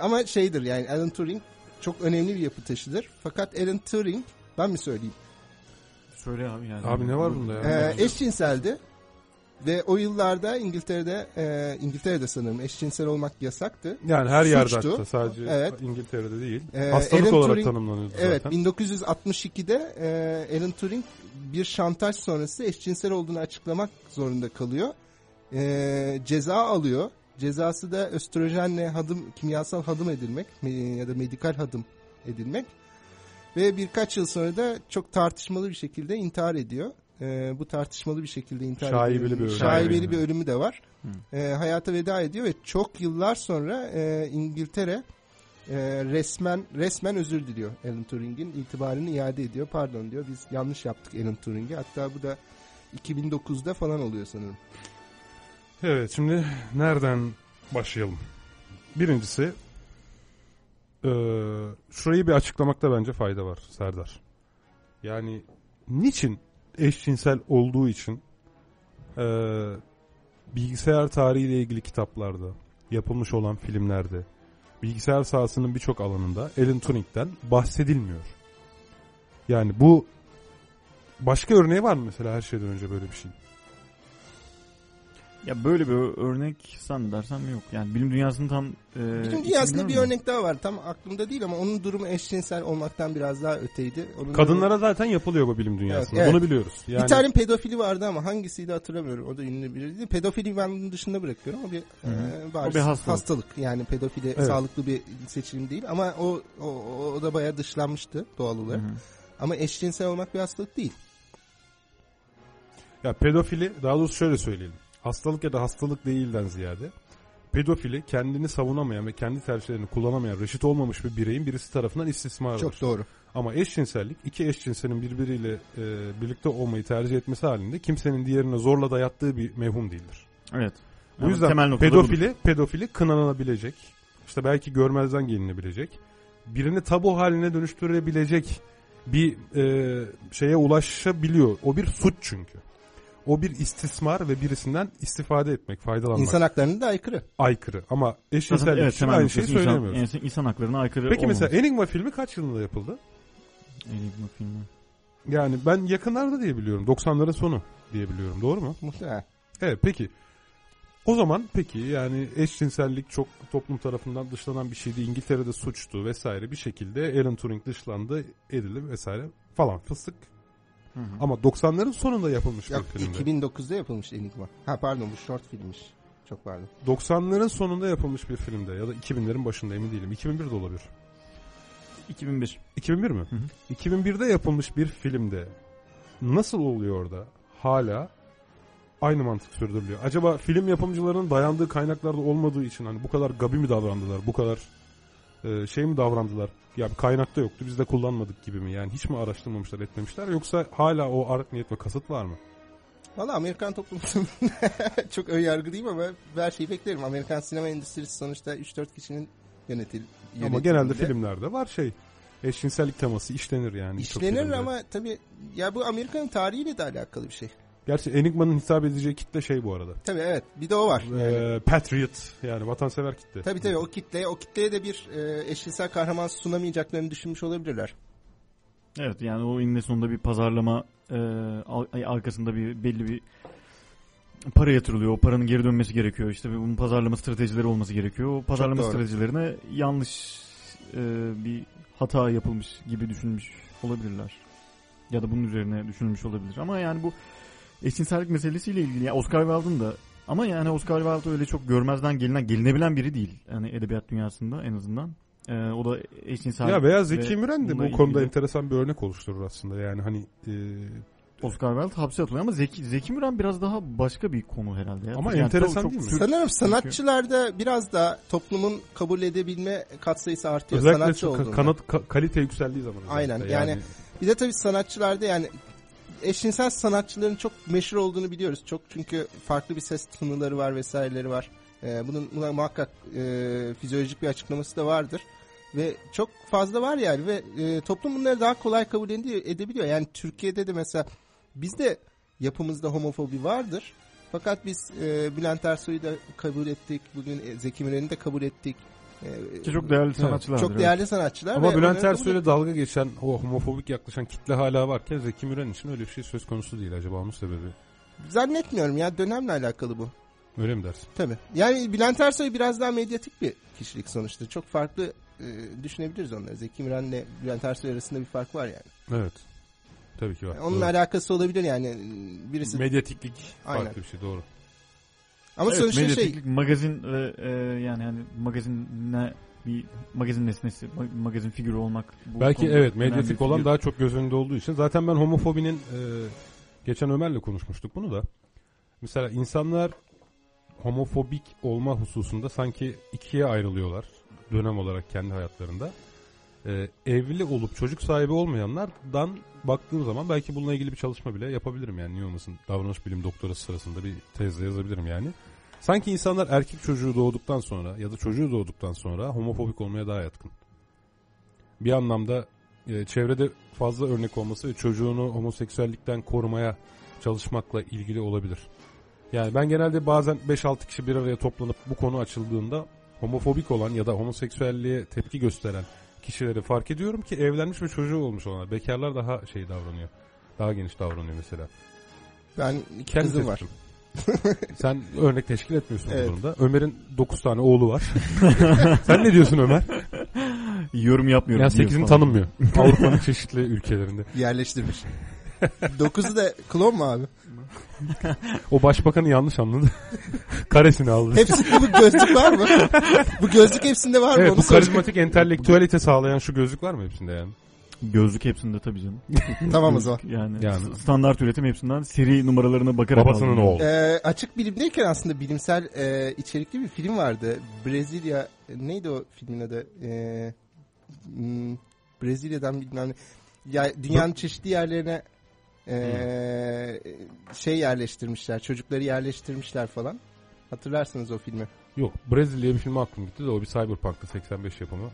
D: ama şeydir yani Alan Turing çok önemli bir yapı taşıdır. Fakat Alan Turing ben mi söyleyeyim?
C: Söyle abi yani.
B: Abi ne var bunda ya?
D: E, eşcinseldi ve o yıllarda İngiltere'de e, İngiltere'de sanırım eşcinsel olmak yasaktı.
B: Yani her yerde
D: Suçtu.
B: hatta sadece
D: Evet.
B: İngiltere'de değil.
D: Ee,
B: Hastalık
D: Alan
B: olarak
D: Turing-
B: tanımlanıyordu
D: Evet
B: zaten.
D: 1962'de e, Alan Turing bir şantaj sonrası eşcinsel olduğunu açıklamak zorunda kalıyor. E, ceza alıyor. Cezası da östrojenle hadım, kimyasal hadım edilmek me- ya da medikal hadım edilmek. Ve birkaç yıl sonra da çok tartışmalı bir şekilde intihar ediyor. E, bu tartışmalı bir şekilde intihar
B: Şaibeli
D: ediyor.
B: bir ölüm.
D: Şaibeli bir ölümü de var.
C: Hı.
D: E, hayata veda ediyor ve çok yıllar sonra e, İngiltere e, resmen resmen özür diliyor Alan Turing'in itibarını iade ediyor. Pardon diyor biz yanlış yaptık Alan Turing'e. Hatta bu da 2009'da falan oluyor sanırım.
B: Evet şimdi nereden başlayalım? Birincisi eee, şurayı bir açıklamakta bence fayda var Serdar. Yani niçin eşcinsel olduğu için eee, bilgisayar tarihiyle ilgili kitaplarda, yapılmış olan filmlerde, bilgisayar sahasının birçok alanında Alan Turing'den bahsedilmiyor. Yani bu başka örneği var mı mesela her şeyden önce böyle bir şey?
C: Ya böyle bir örnek zannedersem yok. Yani bilim dünyasının tam... E,
D: Bütün dünyasında bir
C: bilmiyorum
D: örnek daha var. Tam aklımda değil ama onun durumu eşcinsel olmaktan biraz daha öteydi. Onun
B: Kadınlara zaten yapılıyor bu bilim dünyasında.
D: Evet, evet.
B: Bunu biliyoruz. Yani
D: Bir tane pedofili vardı ama hangisiydi hatırlamıyorum. O da ünlü biriydi. Pedofili ben bunun dışında bırakıyorum. O bir, e, bariz
C: O bir hastalık.
D: Yani pedofili
B: Evet.
D: sağlıklı bir seçim değil. Ama o, o, o da bayağı dışlanmıştı doğal olarak.
C: hı.
D: Ama eşcinsel olmak bir hastalık değil.
B: ya pedofili daha doğrusu şöyle söyleyelim. Hastalık ya da hastalık değilden ziyade pedofili kendini savunamayan ve kendi tercihlerini kullanamayan, reşit olmamış bir bireyin birisi tarafından istismarıdır.
D: Çok doğru.
B: Ama eşcinsellik iki eşcinselin birbiriyle e, birlikte olmayı tercih etmesi halinde kimsenin diğerine zorla dayattığı bir mevhum değildir.
C: Evet.
B: Bu
C: Yani
B: yüzden
C: temel
B: pedofili pedofili kınanabilecek, işte belki görmezden gelinebilecek, birini tabu haline dönüştürebilecek bir e, şeye ulaşabiliyor. O bir suç çünkü. O bir istismar ve birisinden istifade etmek, faydalanmak.
D: İnsan haklarına da aykırı.
B: aykırı. Ama eşcinsellik
C: evet,
B: için
C: temel
B: aynı şeyi söyleyemiyoruz.
C: insan, insan haklarına aykırı
B: Peki mesela
C: olmaması.
B: Enigma filmi kaç yılında yapıldı?
C: Enigma filmi.
B: Yani ben yakınlarda diye biliyorum. 90'ların sonu diye biliyorum. Doğru mu?
D: Muhtemelen.
B: Evet peki. O zaman peki yani eşcinsellik çok toplum tarafından dışlanan bir şeydi. İngiltere'de suçtu vesaire bir şekilde Alan Turing dışlandı edildi vesaire falan fıstık.
C: Hı hı.
B: Ama 90'ların sonunda yapılmış
D: Yok,
B: bir filmde.
D: 2009'da yapılmış Enigma. Ha pardon bu short filmmiş. Çok pardon.
B: 90'ların sonunda yapılmış bir filmde ya da 2000'lerin başında emin değilim. 2001 de olabilir.
C: 2001.
B: 2001 mi?
C: Hı hı.
B: 2001'de yapılmış bir filmde nasıl oluyor orada hala aynı mantık sürdürülüyor? Acaba film yapımcılarının dayandığı kaynaklarda olmadığı için hani bu kadar gabi mi davrandılar? Bu kadar e, şey mi davrandılar? Ya bir kaynakta yoktu biz de kullanmadık gibi mi? Yani hiç mi araştırmamışlar etmemişler yoksa hala o art niyet ve kasıt var mı?
D: Valla Amerikan toplumu çok ön yargılıyım ama her şeyi beklerim. Amerikan sinema endüstrisi sonuçta 3-4 kişinin yönetil
B: Ama genelde filmlerde var şey eşcinsellik teması işlenir yani.
D: İşlenir ama tabii ya bu Amerika'nın tarihiyle de alakalı bir şey.
B: Gerçi Enigma'nın hitap edeceği kitle şey bu arada.
D: Tabii evet bir de o var. Yani.
B: Ee, Patriot yani vatansever kitle.
D: Tabii tabii o kitleye o kitleye de bir e, eşcinsel kahraman sunamayacaklarını düşünmüş olabilirler.
C: Evet yani o eninde sonunda bir pazarlama e, arkasında bir belli bir para yatırılıyor. O paranın geri dönmesi gerekiyor. İşte bir- bunun pazarlama stratejileri olması gerekiyor. O pazarlama stratejilerine yanlış e, bir hata yapılmış gibi düşünmüş olabilirler. Ya da bunun üzerine düşünülmüş olabilir. Ama yani bu eşcinsellik meselesiyle ilgili yani Oscar Wilde'ın da ama yani Oscar Wilde öyle çok görmezden gelinen, gelinebilen biri değil. Yani edebiyat dünyasında en azından. E, o da eşcinsel
B: Ya veya
C: ve
B: Zeki Müren de bu konuda
C: ilgili-
B: enteresan bir örnek oluşturur aslında. Yani hani e,
C: Oscar Wilde hapse atılıyor ama Zeki, Zeki Müren biraz daha başka bir konu herhalde. Ya.
B: Ama
C: Yani
B: enteresan
C: çok-
B: değil mi?
D: Sanırım sanatçılarda biraz da toplumun kabul edebilme katsayısı artıyor.
B: özellikle
D: sanatçı
B: ka-
D: olduğunda.
B: kanat ka- kalite yükseldiği zaman.
D: Aynen, yani- Bir de tabii sanatçılarda yani eşcinsel sanatçıların çok meşhur olduğunu biliyoruz. Çok çünkü farklı bir ses tınıları var vesaireleri var. Ee, bunun buna muhakkak e, fizyolojik bir açıklaması da vardır. Ve çok fazla var yani ve e, toplum bunları daha kolay kabul ede- edebiliyor. Yani Türkiye'de de mesela bizde yapımızda homofobi vardır. Fakat biz e, Bülent Ersoy'u da kabul ettik. Bugün e, Zeki Müren'i de kabul ettik. E,
C: Ki çok değerli sanatçılar.
D: çok değerli sanatçılar.
B: Ama Bülent Ersoy'la dalga geçen o homofobik yaklaşan kitle hala varken Zeki Müren için öyle bir şey söz konusu değil. Acaba onun sebebi.
D: Zannetmiyorum ya dönemle alakalı bu.
B: öyle mi dersin?
D: Tabii. Yani Bülent Ersoy biraz daha medyatik bir kişilik sonuçta. Çok farklı e, düşünebiliriz onları. Zeki Müren'le Bülent Ersoy arasında bir fark var yani.
B: Evet. Tabii ki var.
D: Yani onunla
B: Doğru.
D: alakası olabilir yani. Birisi
B: Medyatiklik
D: Aynen.
B: farklı bir şey doğru.
D: Ama
C: Evet,
D: sonuçta şey
C: medyatiklik, magazin ve e, yani hani magazinle bir magazin nesnesi, ma- magazin figürü olmak. bu
B: Belki evet medyatik olan
C: figür.
B: daha çok göz önünde olduğu için. Zaten ben homofobinin e, geçen Ömer'le konuşmuştuk bunu da. Mesela insanlar homofobik olma hususunda sanki ikiye ayrılıyorlar dönem olarak kendi hayatlarında. E, evli olup çocuk sahibi olmayanlardan baktığım zaman belki bununla ilgili bir çalışma bile yapabilirim yani niye olmasın davranış bilim doktorası sırasında bir tezde yazabilirim yani. Sanki insanlar erkek çocuğu doğduktan sonra ya da çocuğu doğduktan sonra homofobik olmaya daha yatkın. Bir anlamda e, çevrede fazla örnek olması ve çocuğunu homoseksüellikten korumaya çalışmakla ilgili olabilir. Yani ben genelde bazen 5-6 kişi bir araya toplanıp bu konu açıldığında homofobik olan ya da homoseksüelliğe tepki gösteren kişileri fark ediyorum ki evlenmiş ve çocuğu olmuş olanlar. Bekarlar daha şey davranıyor. Daha geniş davranıyor mesela.
D: ben iki
B: Kendi
D: kızım var.
B: Sen örnek teşkil etmiyorsun
D: Evet.
B: bu durumda. Ömer'in 9 tane oğlu var. Sen ne diyorsun Ömer?
C: yorum yapmıyorum.
B: Yani
C: diyor
B: 8'ini
C: falan.
B: tanınmıyor. Avrupa'nın çeşitli ülkelerinde.
D: Yerleştirmiş. Dokuzu da klon mu abi?
B: O başbakanı yanlış anladı. Karesini aldı.
D: Hepsinde bu gözlük var mı? bu gözlük hepsinde var mı?
B: evet
D: Onu
B: bu karizmatik entelektüelite sağlayan şu gözlük var mı hepsinde yani?
C: Gözlük hepsinde tabii canım.
D: Tamam o zaman.
C: Yani,
B: Yani.
C: standart üretim hepsinden seri numaralarına bakarak
B: Babasının oğlu.
D: Ee, açık bilimdeyken aslında bilimsel e, içerikli bir film vardı. Brezilya neydi o filmin adı? Ee, hmm, Brezilya'dan bilmem ne. Ya, dünyanın çeşitli yerlerine e, şey yerleştirmişler. Çocukları yerleştirmişler falan. Hatırlarsınız o filmi.
B: Yok Brezilya bir film aklım gitti de o bir Cyberpunk'ta 85 yapımı.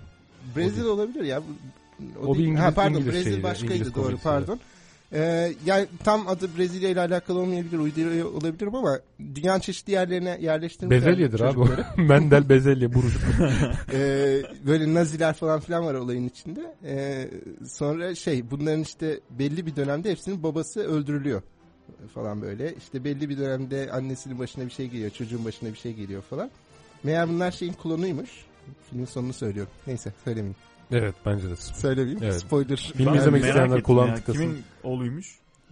D: Brezilya olabilir ya. Bu-
B: O bir. İngiliz-
D: ha, pardon
B: İngiliz
D: Brezilya
B: şeydi,
D: başkaydı
B: İngiliz
D: doğru
B: komedisi.
D: pardon. Ee, yani tam adı Brezilya ile alakalı olmayabilir, uyduruyor olabilirim ama dünyanın çeşitli yerlerine yerleştirmişler.
B: Bezelyedir abi o. Mendel bezelye buruşuk.
D: Ee, böyle naziler falan filan var olayın içinde. Ee, sonra şey bunların işte belli bir dönemde hepsinin babası öldürülüyor falan böyle. İşte belli bir dönemde annesinin başına bir şey geliyor, çocuğun başına bir şey geliyor falan. Meğer bunlar şeyin klonuymuş. Filmin sonunu söylüyorum. Neyse söylemeyeyim.
B: Evet bence de.
D: Söylemeyeyim.
B: Evet.
D: Spoiler.
B: Film
C: Ben
B: izlemek isteyenler kulağını tıkasın.
C: Kimin oğluymuş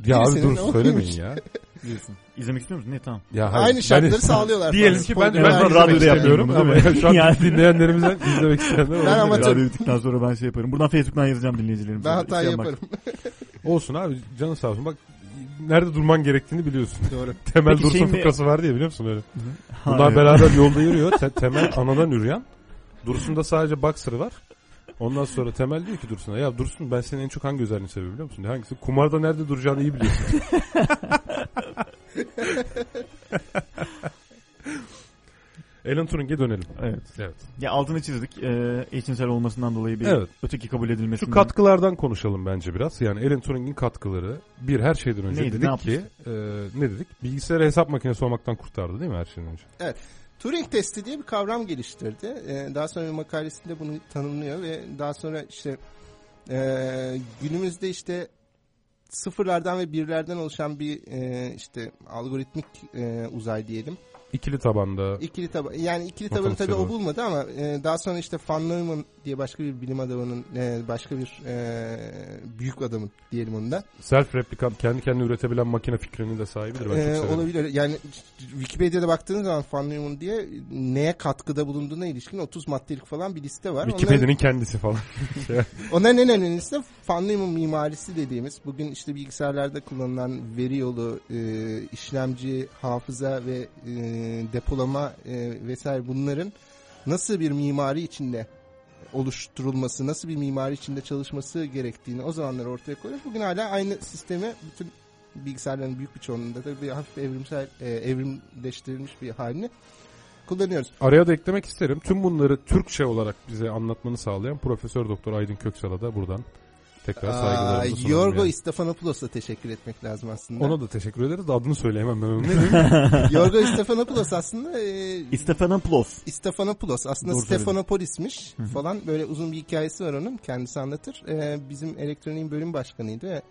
B: Ya abi dur söylemeyin ya.
C: diyorsun. İzlemek istiyor musun? Ne tamam.
B: ya hayır,
D: Aynı şartları
B: ben-
D: sağlıyorlar.
B: Diyelim ki ben, ben
C: Ben radyoda yapıyorum değil
B: şu an
C: Yani.
B: dinleyenlerimizden izlemek isteyenler olabilir.
D: amatör.
C: Radyo bittikten sonra ben şey yaparım. Buradan Facebook'tan yazacağım dinleyicilerimize.
D: Ben hata yaparım.
B: Olsun abi canın sağ olsun. Bak nerede durman gerektiğini biliyorsun.
D: Doğru.
B: Temel
C: Peki
B: Dursun
C: de-
B: fıkrası var diye biliyor musun öyle? Bunlar beraber yolda yürüyor. Te- temel anadan ürüyen. Dursun'da sadece boxer'ı var. Ondan sonra Temel diyor ki Dursun'a ya Dursun ben senin en çok hangi özelliğini seviyorum biliyor musun? Hangisi? Kumarda nerede duracağını iyi biliyorsun. Alan Turing'e dönelim.
C: Evet.
B: Evet.
C: Ya altını çizdik. Ee, eşcinsel olmasından dolayı bir
B: Evet.
C: öteki kabul edilmesi.
B: Şu katkılardan konuşalım bence biraz. Yani Alan Turing'in katkıları. Bir her şeyden önce
C: Neydi, ne
B: dedik ki e, ne dedik? Bilgisayarı hesap makinesi olmaktan kurtardı değil mi her şeyden önce?
D: Turing testi diye bir kavram geliştirdi. Ee, daha sonra bir makalesinde bunu tanımlıyor ve daha sonra işte e, günümüzde işte sıfırlardan ve birlerden oluşan bir e, işte algoritmik e, uzay diyelim.
B: İkili tabanda
D: İkili taban yani ikili tabanı tabii o bulmadı ama e, daha sonra işte Van Neumann diye başka bir bilim adamının e, başka bir e, büyük adamın diyelim onu da.
B: self replikant kendi kendine üretebilen makine fikrinin de sahibidir. Ben çok
D: Ee,
B: severim.
D: olabilir. Yani Wikipedia'da baktığınız zaman Van Neumann diye neye katkıda bulunduğuna ilişkin 30 maddelik falan bir liste var.
B: Wikipedia'nın kendisi falan.
D: Onların, onların en önemlisi de Van Neumann mimarisi dediğimiz bugün işte bilgisayarlarda kullanılan veri yolu, e, işlemci, hafıza ve e, depolama e, vesaire bunların nasıl bir mimari içinde oluşturulması, nasıl bir mimari içinde çalışması gerektiğini o zamanlar ortaya koyuyor. Bugün hala aynı sistemi bütün bilgisayarların büyük bir çoğunluğunda da bir hafif evrimsel e, evrimleştirilmiş bir halini kullanıyoruz.
B: Araya da eklemek isterim. Tüm bunları Türkçe olarak bize anlatmanı sağlayan Profesör Doktor Aydın Köksal'a da buradan Tekrar saygılarımızı sunalım
D: Yorgo
B: yani.
D: Istefanopoulos'a teşekkür etmek lazım aslında.
B: Ona da teşekkür ederiz de adını söyleyemem ben diyeyim?
D: Yorgo Istefanopoulous aslında e,
C: Stefanopoulos.
D: Stefanopoulos aslında
C: Doğru.
D: Stefanopolis'miş falan böyle uzun bir hikayesi var onun kendisi anlatır. Ee, bizim elektroniğin bölüm başkanıydı ve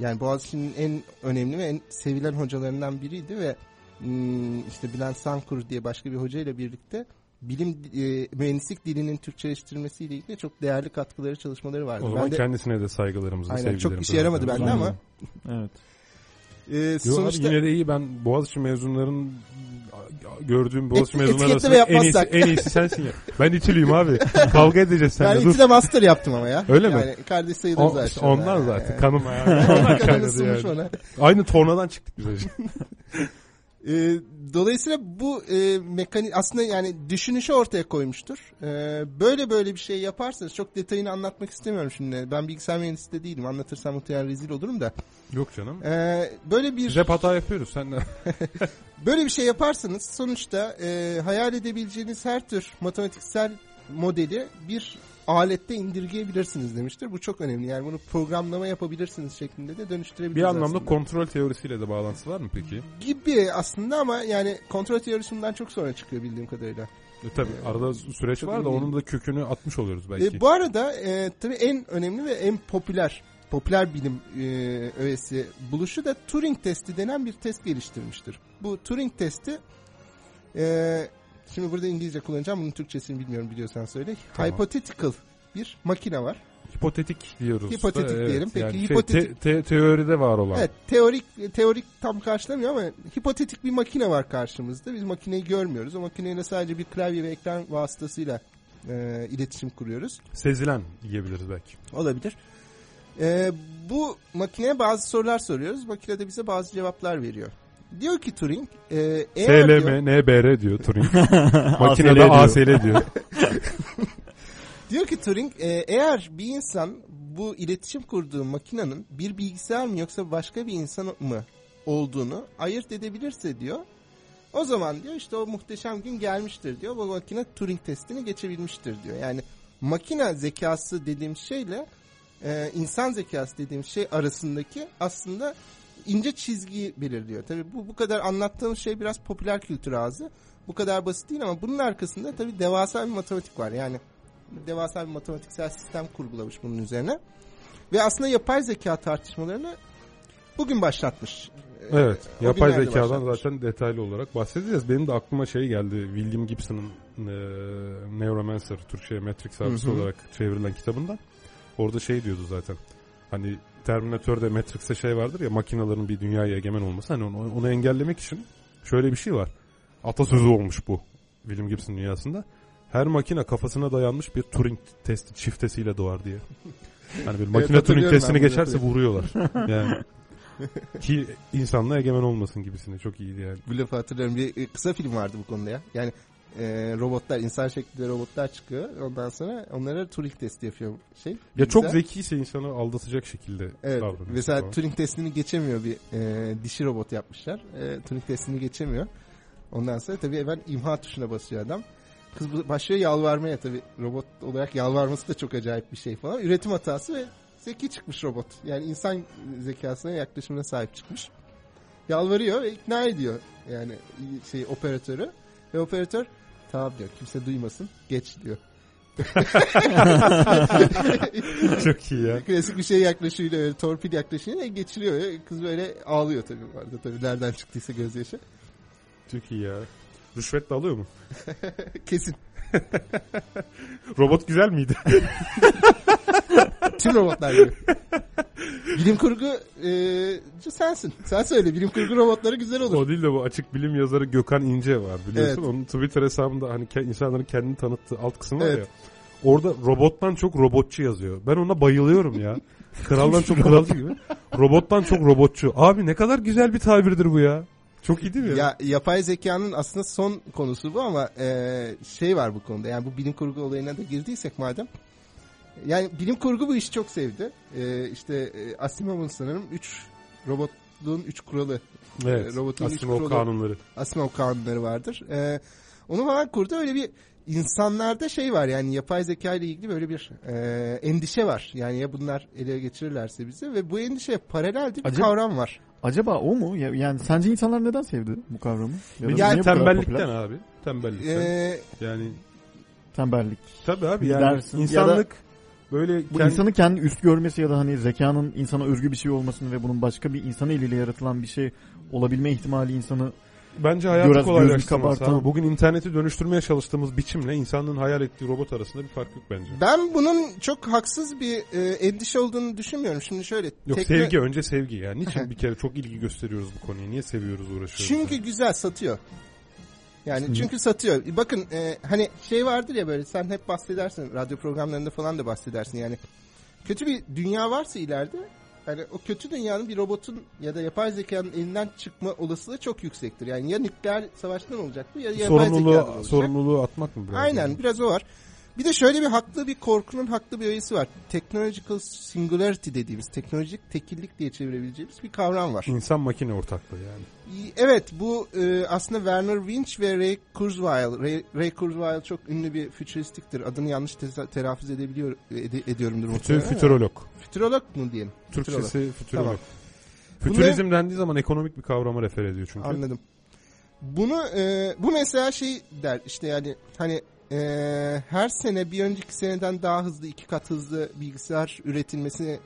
D: yani Boğaziçi'nin en önemli ve en sevilen hocalarından biriydi ve hmm, işte Bülent Sankur diye başka bir hocayla birlikte bilim e, mühendislik dilinin Türkçeleştirilmesiyle ilgili çok değerli katkıları çalışmaları vardı.
B: o zaman
D: ben de
B: kendisine de saygılarımızı,
D: Aynen,
B: sevgilerimizi.
D: çok işe yaramadı bende ama
C: Evet.
D: e,
B: Yo
D: sonuçta
B: abi yine de iyi ben Boğaziçi mezunların gördüğüm Boğaziçi
D: Et-
B: mezunları arasında en iyisi, en iyisi sensin ya. Ben İTÜ'lüyüm abi. Kavga edeceğiz
D: ben
B: seninle. Dur.
D: İTÜ'de master yaptım ama ya.
B: Öyle mi?
D: yani Kardeş sayılırız
B: O,
D: aşağıda.
B: işte onlar
D: Yani.
B: zaten kanım ya.
D: Kanı
B: Onlar
D: ısınmış
B: yani.
D: ona.
B: Aynı tornadan çıktık biz hocam.
D: E, dolayısıyla bu e, mekani aslında yani düşünüşü ortaya koymuştur. E, böyle böyle bir şey yaparsanız çok detayını anlatmak istemiyorum şimdi. Ben bilgisayar mühendisi de değilim. Anlatırsam muhtemelen rezil olurum da.
B: Yok canım.
D: E, böyle bir
B: Biz hep hata yapıyoruz. Sen de.
D: böyle bir şey yaparsanız sonuçta e, hayal edebileceğiniz her tür matematiksel modeli bir alette indirgeyebilirsiniz demiştir. Bu çok önemli. Yani bunu programlama yapabilirsiniz şeklinde de
B: Bir
D: dönüştürebilirsiniz
B: anlamda
D: aslında.
B: kontrol teorisiyle de bağlantısı var mı peki?
D: gibi aslında ama yani kontrol teorisinden çok sonra çıkıyor bildiğim kadarıyla.
B: E, tabii arada süreç
D: Çok
B: var da onun da kökünü atmış oluyoruz belki.
D: E, bu arada e, tabii en önemli ve en popüler popüler bilim e, öğesi buluşu da Turing testi denen bir test geliştirmiştir. Bu Turing testi e, şimdi burada İngilizce kullanacağım. Bunun Türkçesini bilmiyorum biliyorsan söyle.
B: Tamam.
D: Hypothetical bir makine var.
B: Hipotetik diyoruz. da,
D: Hipotetik diyelim. Peki,
B: yani şey,
D: hipotetik-
B: te- te- teoride var olan.
D: Evet teorik teorik tam karşılamıyor ama hipotetik bir makine var karşımızda. Biz makineyi görmüyoruz. O makineyle sadece bir klavye ve ekran vasıtasıyla e, iletişim kuruyoruz.
B: Sezilen diyebiliriz belki.
D: Olabilir. Ee, bu makineye bazı sorular soruyoruz. Makine de bize bazı cevaplar veriyor. Diyor ki Turing, e, eğer diyor,
B: SLM, NBR diyor Turing. Makinede. ASL diyor.
D: diyor ki Turing, e, eğer bir insan bu iletişim kurduğu makinenin bir bilgisayar mı yoksa başka bir insan mı olduğunu ayırt edebilirse diyor. O zaman diyor işte o muhteşem gün gelmiştir diyor. Bu makine Turing testini geçebilmiştir diyor. Yani makine zekası dediğim şeyle e, insan zekası dediğim şey arasındaki aslında ince çizgiyi belirliyor. Tabii bu bu kadar anlattığım şey biraz popüler kültür ağzı. Bu kadar basit değil ama bunun arkasında tabii devasa bir matematik var. Yani devasa bir matematiksel sistem kurgulamış bunun üzerine. Ve aslında yapay zeka tartışmalarını bugün başlatmış.
B: Evet.
D: o
B: Yapay zekadan
D: başlatmış.
B: zaten detaylı olarak bahsedeceğiz. Benim de aklıma şey geldi. William Gibson'ın e, Neuromancer Türkçe'ye Matrix abisi olarak çevrilen kitabından. Orada şey diyordu zaten. Hani Terminator'da Matrix'te şey vardır ya makinelerin bir dünyaya egemen olması. Hani onu, onu engellemek için şöyle bir şey var. Atasözü olmuş bu William Gibson dünyasında. Her makine kafasına dayanmış bir Turing testi çiftesiyle doğar diye. Hani bir makine Turing
D: hatırlıyorum
B: testini geçerse
D: evet.
B: vuruyorlar. Yani ki insanlığa egemen olmasın gibisini. Çok iyiydi yani.
D: Bu lafı hatırlıyorum. Bir e, kısa film vardı bu konuda ya. Yani e, robotlar, insan şeklinde robotlar çıkıyor. Ondan sonra onlara Turing testi yapıyor şey.
B: Ya çok
D: bilgisayar.
B: zekiyse insanı aldatacak şekilde
D: Evet.
B: davranıyor.
D: Mesela
B: falan.
D: Turing testini geçemiyor bir e, dişi robot yapmışlar. E, Turing testini geçemiyor. Ondan sonra tabii hemen imha tuşuna basıyor adam. Kız başlıyor yalvarmaya tabii. Robot olarak yalvarması da çok acayip bir şey falan. Üretim hatası ve zeki çıkmış robot. Yani insan zekasına yaklaşımına sahip çıkmış. Yalvarıyor ve ikna ediyor yani şey operatörü. Ve operatör tamam diyor kimse duymasın geç diyor.
B: çok iyi ya.
D: Klasik bir şey yaklaşıyla öyle torpil yaklaşıyla geçiriyor. ya. Kız böyle ağlıyor tabii bu arada. Tabii nereden çıktıysa gözyaşı.
B: Çok iyi ya. Rüşvet de alıyor mu?
D: Kesin.
B: Robot güzel miydi?
D: Tüm robotlar gibi. Bilim kurgu e, sensin. Sen söyle. Bilim kurgu robotları güzel olur.
B: o değil de bu açık bilim yazarı Gökhan İnce var biliyorsun.
D: Evet.
B: Onun Twitter hesabında hani insanların kendini tanıttığı alt kısmı var
D: Evet.
B: ya. Orada robottan çok robotçu yazıyor. Ben ona bayılıyorum ya. Kraldan çok kralcı gibi. Robottan çok robotçu. Abi ne kadar güzel bir tabirdir bu ya. Çok iyi değil mi?
D: Ya yapay zekanın aslında son konusu bu ama e, şey var bu konuda. Yani bu bilim kurgu olayına da girdiysek madem. Yani bilim kurgu bu işi çok sevdi. E, işte e, Asimov'un sanırım 3 robotluğun 3 kuralı
B: evet.
D: robotun üç
B: Asimov
D: kuralı-
B: kanunları.
D: Asimov kanunları vardır. Ee, Onu falan kurdu. Öyle bir insanlarda şey var yani yapay zeka ile ilgili böyle bir e, endişe var. Yani ya bunlar ele geçirirlerse bizi ve bu endişeye paralel bir
C: Acaba-
D: kavram var.
C: Acaba o mu? Ya- Yani sence insanlar neden sevdi bu kavramı? Ya da
B: Yani tembellikten abi. Tembellikten.
D: E,
B: yani
C: Tembellik.
B: tabii abi yani
C: dersin ya
B: insanlık böyle
C: Bu
B: kendi-
C: insanı kendi üst görmesi ya da hani zekanın insana özgü bir şey olmasını ve bunun başka bir insan eliyle yaratılan bir şey olabilme ihtimali insanı
B: Bence hayatı kolaylaştırması. abi. Bugün interneti dönüştürmeye çalıştığımız biçimle insanlığın hayal ettiği robot arasında bir fark yok bence.
D: ben bunun çok haksız bir e, endişe olduğunu düşünmüyorum. Şimdi şöyle.
B: Yok
D: tekno-
B: sevgi önce sevgi yani. Niçin bir kere çok ilgi gösteriyoruz bu konuya? Niye seviyoruz uğraşıyoruz?
D: Çünkü güzel satıyor. Yani çünkü satıyor. Bakın e, hani şey vardır ya böyle sen hep bahsedersin radyo programlarında falan da bahsedersin yani. Kötü bir dünya varsa ileride hani o kötü dünyanın bir robotun ya da yapay zekanın elinden çıkma olasılığı çok yüksektir. Yani ya nükleer savaştan olacak bu ya yapay zekadan
B: sorumluluğu,
D: olacak.
B: sorumluluğu atmak mı biraz?
D: Aynen biraz o var. Bir de şöyle bir haklı bir korkunun haklı bir öğesi var. Technological singularity dediğimiz teknolojik tekillik diye çevirebileceğimiz bir kavram var.
B: İnsan makine ortaklığı yani.
D: Evet bu e, aslında Werner Winch ve Ray Kurzweil. Ray, Ray Kurzweil çok ünlü bir fütüristiktir. Adını yanlış te- telaffuz edebiliyor ede- ediyorumdur
B: Fütür,
D: muhtemelen. ama-
B: fütürolog.
D: Fütürolog mu? Fütürolog.
B: Türkçesi fütürolog.
D: Tamam.
B: Fütürizm dendiği zaman ekonomik bir kavrama refer ediyor çünkü.
D: Anladım. Bunu e, bu mesela şey der işte yani hani e, her sene bir önceki seneden daha hızlı iki kat hızlı bilgisayar üretilmesini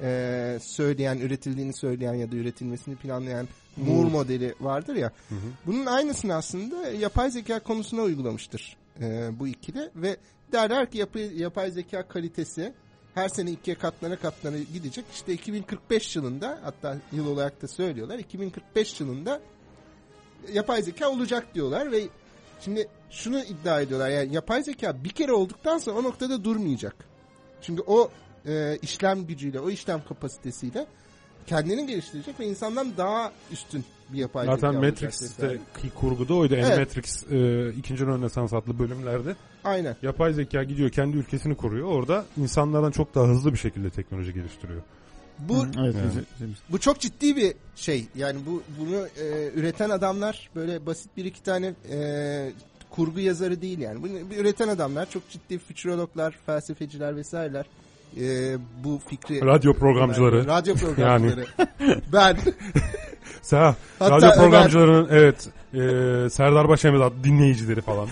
D: e, söyleyen üretildiğini söyleyen ya da üretilmesini planlayan Moore modeli vardır ya.
B: Hı hı.
D: Bunun aynısını aslında yapay zeka konusuna uygulamıştır e, bu ikili ve derler ki yapay, yapay zeka kalitesi her sene ikiye katlana katlana gidecek. İşte 2045 yılında hatta yıl olarak da söylüyorlar 2045 yılında yapay zeka olacak diyorlar ve şimdi şunu iddia ediyorlar yani yapay zeka bir kere olduktan sonra o noktada durmayacak. Çünkü o e, işlem gücüyle o işlem kapasitesiyle kendini geliştirecek ve insandan daha üstün bir yapay zeka
B: Zaten Matrix'te ki kurguda oydu.
D: Evet.
B: Animatrix e, ikinci Rönesans adlı bölümlerde
D: Aynen.
B: yapay zeka gidiyor kendi ülkesini kuruyor. Orada insanlardan çok daha hızlı bir şekilde teknoloji geliştiriyor.
D: Bu
C: Hı, evet,
B: Yani.
D: Bu çok ciddi bir şey. Yani bu bunu e, üreten adamlar böyle basit bir iki tane e, kurgu yazarı değil yani. Bunu üreten adamlar çok ciddi fütürologlar, felsefeciler vesaireler. E, bu fikri
B: Radyo programcıları.
D: radyo programcıları. ben
B: Sa
D: Hatta
B: radyo
D: Ömer-
B: programcılarının evet e, Serdar adlı dinleyicileri falan.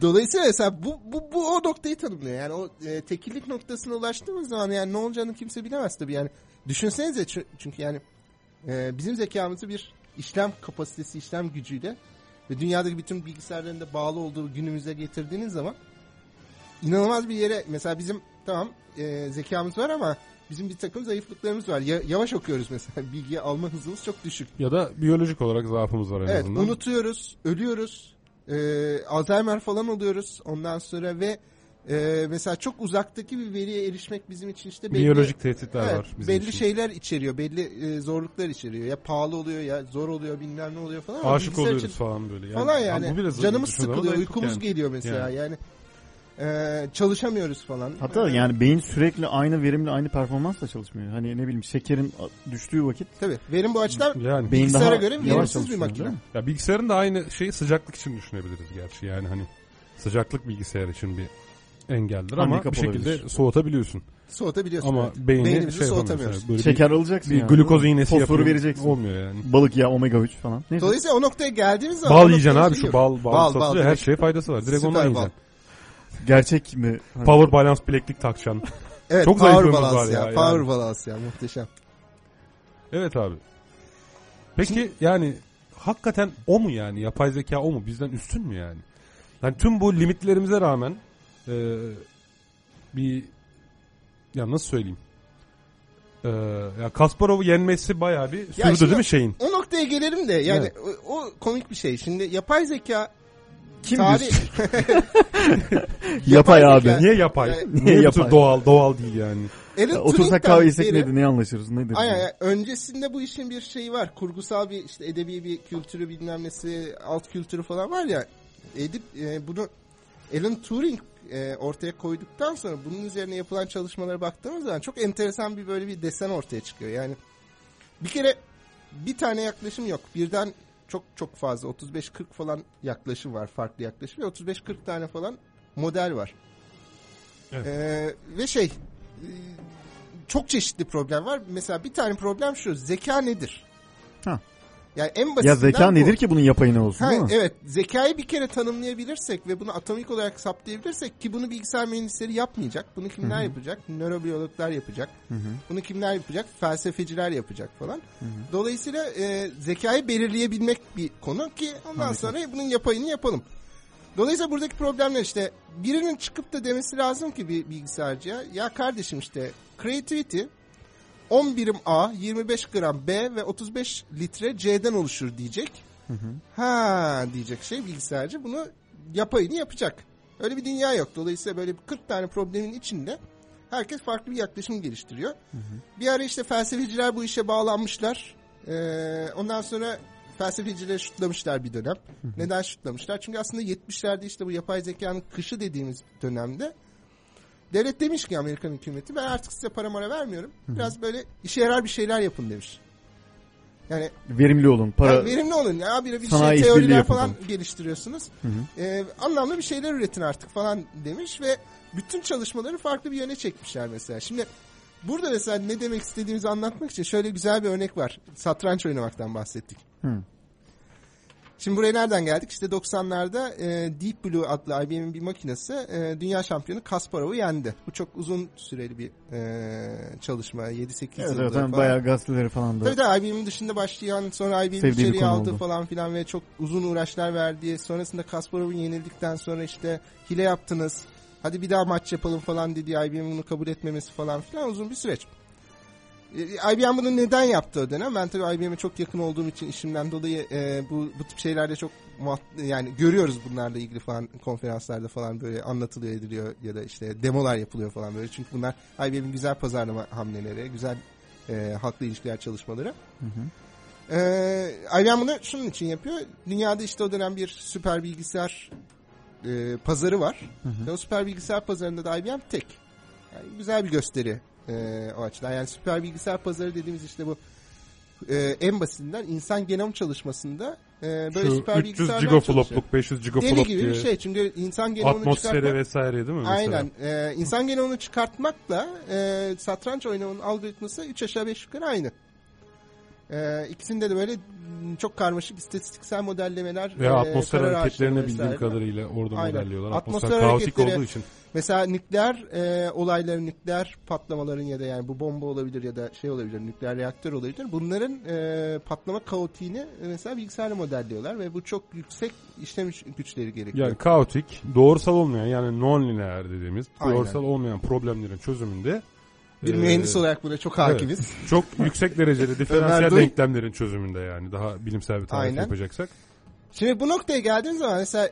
D: dolayısıyla mesela bu, bu, bu o noktayı tanımlıyor. Yani o e, tekillik noktasına ulaştığımız zaman yani ne olacağını kimse bilemez tabii yani. Düşünsenize çü- çünkü yani e, bizim zekamızı bir işlem kapasitesi, işlem gücüyle ve dünyadaki bütün bilgisayarların da bağlı olduğu günümüze getirdiğiniz zaman inanılmaz bir yere mesela bizim tamam e, zekamız var ama bizim bir takım zayıflıklarımız var. Ya- yavaş okuyoruz mesela. Bilgi alma hızımız çok düşük.
B: Ya da biyolojik olarak zaafımız var en
D: Evet
B: azından.
D: unutuyoruz, ölüyoruz, e, Alzheimer falan oluyoruz ondan sonra ve e, mesela çok uzaktaki bir veriye erişmek bizim için işte belli,
B: Biyolojik tehditler
D: evet,
B: var bizim
D: belli
B: için.
D: şeyler içeriyor, belli e, zorluklar içeriyor. Ya pahalı oluyor ya zor oluyor bilmem ne oluyor falan.
B: Aşık oluyoruz
D: için
B: falan böyle. Yani,
D: falan yani.
B: bu
D: Canımız sıkılıyor, uykumuz
B: yani.
D: geliyor mesela yani. E, çalışamıyoruz falan.
C: Hatta
D: E,
C: yani beyin sürekli aynı verimle aynı performansla çalışmıyor. Hani ne bileyim şekerin düştüğü vakit
D: Tabii. Verim bu açıdan
B: Yani
D: Bilgisayara göre verimsiz bir makine.
B: ya bilgisayarın da aynı şeyi sıcaklık için düşünebiliriz gerçi. Yani hani sıcaklık bilgisayar için bir engeldir ama
C: Handikap
B: bir şekilde
C: olabilir.
B: soğutabiliyorsun.
D: soğutabiliyorsun.
B: Ama
D: evet.
B: beyni
D: Beynimizi
B: şey
D: soğutamıyoruz.
B: Yani böyle
C: Şeker alacaksın
B: bir
C: ya.
B: glukoz iğnesi
C: Fosforu
B: yapıyor.
C: vereceksin.
B: Olmuyor yani.
C: Balık yağı omega 3 falan. Neyse.
D: Dolayısıyla o noktaya geldiğimiz zaman... o
B: Bal yiyeceksin abi
D: şey
B: şu
D: yok.
B: bal bal,
D: Bal, bal.
B: Her şeye faydası var. Direkt
D: Süper
B: ondan
D: bal.
B: yiyeceksin.
C: Gerçek mi? Hani
B: Power balance bileklik takacaksın.
D: Evet,
B: Çok
D: power balance
B: var
D: ya.
B: ya,
D: Power
B: yani.
D: balance ya muhteşem.
B: Evet abi. Peki yani hakikaten o mu yani? Yapay zeka o mu? Bizden üstün mü yani? Yani tüm bu limitlerimize rağmen e, bir ya nasıl söyleyeyim? E, ya Kasparov'u yenmesi bayağı bir sürdü
D: şimdi-
B: değil mi şeyin?
D: O noktaya gelelim de yani
B: Evet.
D: o, o komik bir şey. Şimdi yapay zeka
C: Kim
D: tarih
C: Yapay abi.
B: Niye yapay? Niye,
C: Niye yapay?
B: doğal doğal değil yani?
D: Alan
C: Ya, Otursak kahve yesek neydi? Ne anlaşırız? Nedir?
D: Aynen yani öncesinde bu işin bir şeyi var. Kurgusal bir işte edebi bir kültürü bilmem nesi alt kültürü falan var ya. Edip e, bunu Alan Turing e, ortaya koyduktan sonra bunun üzerine yapılan çalışmalara baktığımız zaman çok enteresan bir böyle bir desen ortaya çıkıyor. Yani bir kere bir tane yaklaşım yok. Birden çok çok fazla 35-40 falan yaklaşım var farklı yaklaşım ve 35-40 tane falan model var.
B: Evet.
D: Ee, ve şey çok çeşitli problem var. Mesela bir tane problem şu zeka nedir?
C: Ha.
D: Yani en basitinden
C: Ya zeka
D: bu.
C: nedir ki bunun yapayına olsun
D: Ha,
C: değil mi?
D: evet zekayı bir kere tanımlayabilirsek ve bunu atomik olarak saptayabilirsek ki bunu bilgisayar mühendisleri yapmayacak. Bunu kimler yapacak? Nörobiyologlar yapacak. Bunu kimler yapacak? Felsefeciler yapacak falan. Dolayısıyla e, zekayı belirleyebilmek bir konu ki ondan
C: Harika.
D: sonra bunun yapayını yapalım. Dolayısıyla buradaki problemler işte birinin çıkıp da demesi lazım ki bir bilgisayarcıya ya kardeşim işte creativity 10 birim A, 25 gram B ve 35 litre C'den oluşur diyecek. Ha diyecek şey bilgisayarcı bunu yapayını yapacak. Öyle bir dünya yok. Dolayısıyla böyle 40 tane problemin içinde herkes farklı bir yaklaşım geliştiriyor. Bir ara işte felsefeciler bu işe bağlanmışlar. Ee, ondan sonra felsefecileri şutlamışlar bir dönem. Neden şutlamışlar? Çünkü aslında 70'lerde işte bu yapay zekanın kışı dediğimiz dönemde devlet demiş ki Amerikan hükümeti ben artık size para mara vermiyorum. Biraz böyle işe yarar bir şeyler yapın demiş. Yani
C: Verimli olun. Para
D: ya verimli olun ya bir, bir şey teoriler falan. geliştiriyorsunuz.
C: Hı hı.
D: Ee, anlamlı bir şeyler üretin artık falan demiş ve bütün çalışmaları farklı bir yöne çekmişler mesela. Şimdi burada mesela ne demek istediğimizi anlatmak için şöyle güzel bir örnek var. Satranç oynamaktan bahsettik.
C: Hı.
D: Şimdi buraya nereden geldik? İşte 90'larda e, Deep Blue adlı IBM'in bir makinesi e, dünya şampiyonu Kasparov'u yendi. Bu çok uzun süreli bir e, çalışma. 7-8
C: Evet, zaten
D: falan.
C: bayağı gazeteleri falan da.
D: Tabii de IBM'in dışında başlayan sonra IBM içeriye aldı
C: oldu.
D: falan filan ve çok uzun uğraşlar verdi. Sonrasında Kasparov'un yenildikten sonra işte hile yaptınız. Hadi bir daha maç yapalım falan dedi. IBM'in bunu kabul etmemesi falan filan uzun bir süreç. E, IBM bunu neden yaptı o dönem? Ben tabii IBM'e çok yakın olduğum için işimden dolayı e, bu bu tip şeylerde çok yani görüyoruz bunlarla ilgili falan konferanslarda falan böyle anlatılıyor ediliyor ya da işte demolar yapılıyor falan böyle. Çünkü bunlar IBM'in güzel pazarlama hamleleri, güzel e, halkla ilişkiler çalışmaları. Ee, IBM bunu şunun için yapıyor. Dünyada işte o dönem bir süper bilgisayar e, pazarı var. Ve o süper bilgisayar pazarında da IBM tek. Yani güzel bir gösteri e, o açıdan. Yani süper bilgisayar pazarı dediğimiz işte bu e, en basitinden insan genom çalışmasında e, böyle
B: Şu
D: süper
B: 300
D: bilgisayarlar çalışıyor.
B: gigaflopluk 500
D: Deli
B: gigaflop
D: gibi
B: diye
D: bir şey. Çünkü insan genomunu
B: atmosfere
D: çıkartmak...
B: vesaire değil mi mesela?
D: Aynen. Ee, insan genomunu çıkartmakla e, satranç oynamanın algoritması 3 aşağı 5 yukarı aynı. Ee, ikisinde de böyle çok karmaşık istatistiksel modellemeler
B: Ve
D: e,
B: atmosfer hareketlerini bildiğim kadarıyla orada
D: Aynen.
B: modelliyorlar.
D: Atmosfer
B: Atmosfer, kaotik olduğu için.
D: Mesela nükleer e, olayların, nükleer patlamaların ya da yani bu bomba olabilir ya da şey olabilir, nükleer reaktör olabilir. Bunların e, patlama kaotiğini e, mesela bilgisayarla modelliyorlar ve bu çok yüksek işlem güçleri gerekiyor.
B: Yani kaotik, doğrusal olmayan yani non-linear dediğimiz
D: Aynen.
B: doğrusal olmayan problemlerin çözümünde
D: bir
B: e,
D: mühendis olarak buna çok hakimiz.
B: çok yüksek derecede
D: Ömer
B: diferansiyel denklemlerin çözümünde yani daha bilimsel bir tarif
D: Aynen.
B: yapacaksak.
D: Şimdi bu noktaya geldiğimiz zaman mesela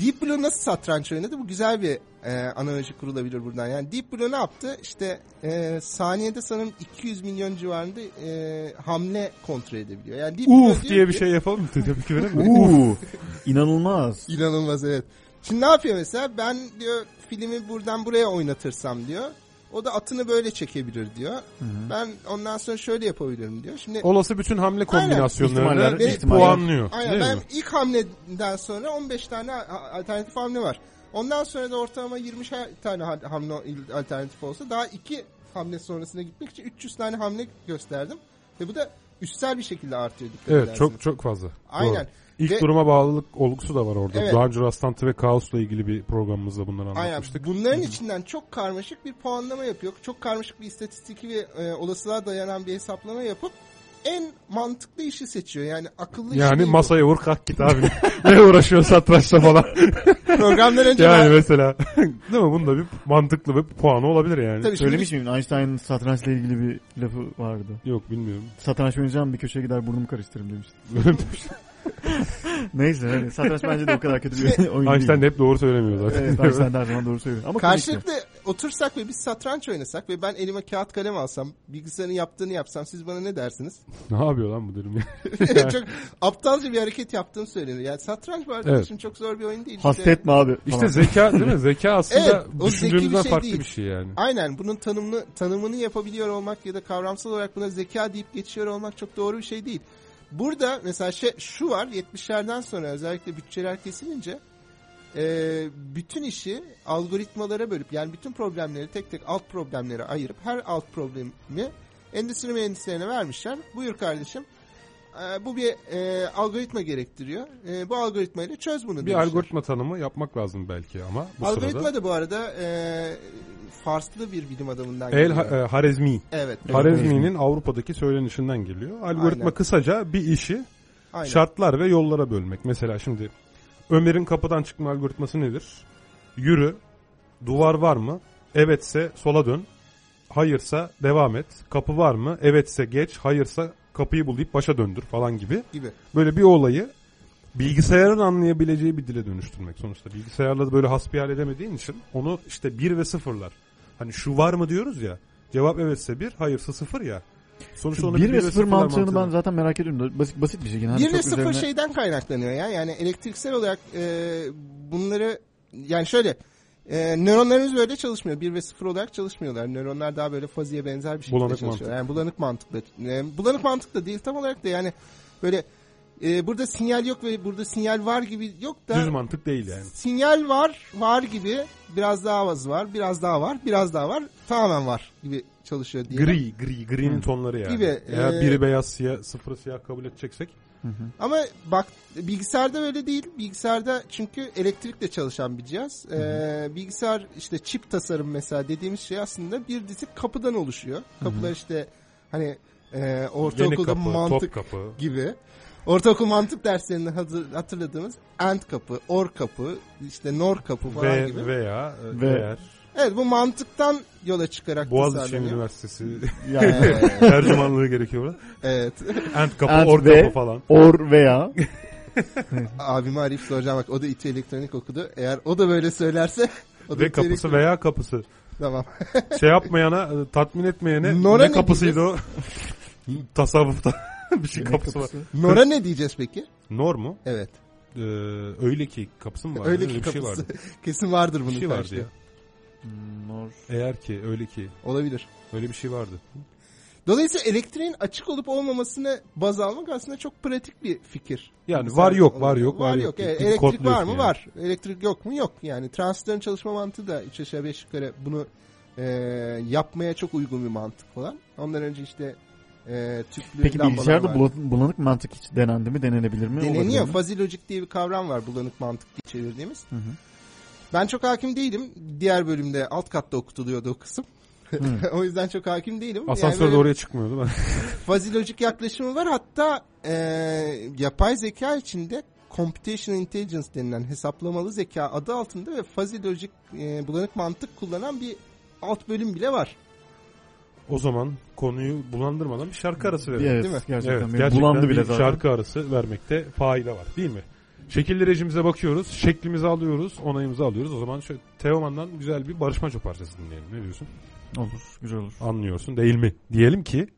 D: Deep Blue nasıl satranç oynadı? Bu güzel bir e, analoji kurulabilir buradan. Yani Deep Blue ne yaptı? İşte e, saniyede sanırım 200 milyon civarında e, hamle kontrol edebiliyor. Yani Deep Blue
B: Uf
D: diyor
B: diye bir
D: ki-
B: şey yapalım mı? Verelim mi?
C: Uuu. İnanılmaz.
D: İnanılmaz evet. Şimdi ne yapıyor mesela? Ben diyor filmi buradan buraya oynatırsam diyor. O da atını böyle çekebilir diyor. Ben ondan sonra şöyle yapabilirim diyor. Şimdi
B: Olası bütün hamle kombinasyonlarını
C: ihtimaller.
B: puanlıyor.
D: Aynen
B: değil
D: ben
B: mi?
D: ilk hamleden sonra 15 tane alternatif hamle var. Ondan sonra da ortalama 20 tane ha- hamle alternatif olsa daha iki hamle sonrasına gitmek için 300 tane hamle gösterdim. Ve bu da üstsel bir şekilde artıyor dikkat
B: Evet
D: ederseniz.
B: çok çok fazla.
D: Aynen.
B: Doğru. İlk
D: Ve-
B: duruma bağlılık olgusu da var orada.
D: Evet.
B: Daha önce rastlantı ve kaosla ilgili bir programımızda bunları
D: Aynen.
B: anlatmıştık.
D: Bunların içinden çok karmaşık bir puanlama yapıyor. Çok karmaşık bir istatistik ve e, olasılığa dayanan bir hesaplama yapıp en mantıklı işi seçiyor. Yani akıllı
B: Yani
D: bu.
B: masaya vur kalk git abi. ne uğraşıyor satrançla falan.
D: Programdan önce
B: yani
D: ben-
B: mesela. Değil mi? Bunda bir mantıklı bir puanı olabilir yani.
D: Tabii
C: Söylemiş miyim? Einstein'ın satrançla ilgili bir lafı vardı.
B: Yok bilmiyorum.
C: Satranç oynayacağım bir köşeye gider burnumu karıştırırım demişti. Neyse hani satranç bence de o kadar kötü bir oyun
B: Einstein de
C: değil.
B: hep doğru söylemiyor zaten.
C: Evet Einstein her zaman doğru söylüyor. Ama
D: Karşılıklı otursak ve biz satranç oynasak ve ben elime kağıt kalem alsam, bilgisayarın yaptığını yapsam siz bana ne dersiniz?
B: ne yapıyor lan bu derim ya.
D: çok aptalca bir hareket yaptığım söylenir. Yani satranç bu arkadaşım çok zor bir oyun değil.
C: Hasretme abi.
B: İşte zeka değil mi? Zeka aslında
D: Evet,
B: düşündüğümüzden
D: bir şey
B: farklı
D: değil.
B: bir şey yani.
D: Aynen bunun tanımını tanımını yapabiliyor olmak ya da kavramsal olarak buna zeka deyip geçiyor olmak çok doğru bir şey değil. Burada mesela şey, şu var 70'lerden sonra özellikle bütçeler kesilince e, bütün işi algoritmalara bölüp yani bütün problemleri tek tek alt problemlere ayırıp her alt problemi endüstri mühendislerine vermişler. Buyur kardeşim. E, bu bir e, algoritma gerektiriyor. E, bu algoritmayla çöz bunu
B: Bir
D: demişler.
B: algoritma tanımı yapmak lazım belki ama bu
D: Algoritma
B: sırada.
D: da bu arada e, Farslı bir bilim adamından
B: El
D: geliyor.
B: Ha- e, Harezmi.
D: evet.
B: Harezmi'nin Avrupa'daki söylenişinden geliyor. Algoritma
D: Aynen.
B: kısaca bir işi
D: Aynen.
B: şartlar ve yollara bölmek. Mesela şimdi Ömer'in kapıdan çıkma algoritması nedir? Yürü, duvar var mı? Evetse sola dön, hayırsa devam et. Kapı var mı? Evetse geç, hayırsa kapıyı bul deyip başa döndür falan gibi.
D: gibi.
B: Böyle bir olayı bilgisayarın anlayabileceği bir dile dönüştürmek sonuçta. Bilgisayarla da böyle hasbihal edemediğin için onu işte bir ve sıfırlar. Hani şu var mı diyoruz ya. Cevap evetse bir, hayırsa sıfır ya. Sonuçta onu
C: 1
B: bir
C: ve 0
B: sıfırlar
C: mantığını ben zaten merak ediyorum. Basit, basit bir şey. Yani
D: 1
C: çok
D: ve 0
C: üzerine-
D: şeyden kaynaklanıyor ya. Yani elektriksel olarak e, bunları yani şöyle e, nöronlarımız böyle çalışmıyor. 1 ve 0 olarak çalışmıyorlar. Nöronlar daha böyle faziye benzer bir şekilde
B: Bulanık
D: çalışıyor.
B: mantık.
D: Yani bulanık mantıkla. E, bulanık mantık da değil tam olarak da yani böyle e, burada sinyal yok ve burada sinyal var gibi yok da
B: Düz mantık değil yani.
D: sinyal var var gibi biraz daha az var biraz daha var biraz daha var tamamen var gibi çalışıyor diye.
B: Gri, gri, gri'nin tonları yani.
D: Gibi,
B: Eğer
D: e,
B: biri beyaz, siyah, sıfırı siyah kabul edeceksek.
D: Ama bak bilgisayarda öyle değil. Bilgisayarda çünkü elektrikle çalışan bir cihaz. Ee, bilgisayar işte çip tasarım mesela dediğimiz şey aslında bir dizi kapıdan oluşuyor. Kapılar işte hani e, ortaokulda
B: kapı,
D: mantık
B: kapı.
D: gibi. Ortaokul mantık derslerinde hatırladığımız AND kapı, OR kapı, işte NOR kapı falan
B: Ve,
D: gibi.
B: veya
C: Ve-
B: eğer
D: Evet bu mantıktan yola çıkarak
B: Boğaziçi. Üniversitesi
C: Yani
B: tercümanlığı gerekiyor burada.
D: evet.
B: Ant kapı,
C: Ant
B: or
C: ve-
B: kapı falan.
C: or veya
D: Abime arayıp soracağım bak o da İTÜ elektronik okudu. Eğer o da böyle söylerse o da
B: Ve kapısı
D: elektronik-
B: veya kapısı.
D: Tamam.
B: Şey yapmayana, e, tatmin etmeyene
D: Nora
B: ne
D: ne
B: kapısıydı o? Tasavvufta bir şey
C: ne
B: kapısı var.
C: kapısı?
D: Nora ne diyeceğiz peki?
B: Nor mu?
D: Evet.
B: Ee, öyle ki kapısı mı var?
D: Öyle
B: Öyle
D: ki
B: bir şey
D: kapısı.
B: vardı.
D: Kesin vardır bunun
B: Bir şey vardı ya.
C: Nor.
B: Eğer ki öyle ki
D: Olabilir.
B: öyle bir şey vardı.
D: Dolayısıyla elektriğin açık olup olmamasını baz almak aslında çok pratik bir fikir.
B: Yani
D: Mesela
B: var yok, var yok, var yok.
D: Evet,
B: Bir
D: elektrik var mı?
B: yani.
D: Var. Elektrik yok mu? Yok. Yani transistörün çalışma mantığı da 3 aşağı 5 yukarı bunu e, yapmaya çok uygun bir mantık falan. Ondan önce işte e, tüplü
C: Peki bilgisayarda
D: var.
C: bulan- bulanık mantık hiç denendi mi? Denenebilir mi?
D: Deneniyor.
C: mi?
D: Fuzzy logic diye bir kavram var bulanık mantık diye çevirdiğimiz.
C: Hı hı.
D: Ben çok hakim değilim. Diğer bölümde alt katta okutuluyordu o kısım. o yüzden çok hakim değilim. Yani
B: Asansör
D: böyle
B: de oraya çıkmıyor değil mi?
D: fuzzy logic yaklaşımı var. Hatta e, yapay zeka içinde computational intelligence denilen hesaplamalı zeka adı altında ve fuzzy logic e, bulanık mantık kullanan bir alt bölüm bile var.
B: o zaman konuyu bulandırmadan bir şarkı arası verelim.
C: Evet,
D: Değil mi?
C: gerçekten.
B: Evet, gerçekten
C: bulandı bile
B: bir
C: zaten.
B: şarkı arası vermekte fayda var değil mi? Şekilli rejimize bakıyoruz, şeklimizi alıyoruz, onayımızı alıyoruz. O zaman şöyle Teoman'dan güzel bir Barış Manço parçası dinleyelim. Ne diyorsun?
C: Olur, güzel olur.
B: Anlıyorsun değil mi? Diyelim ki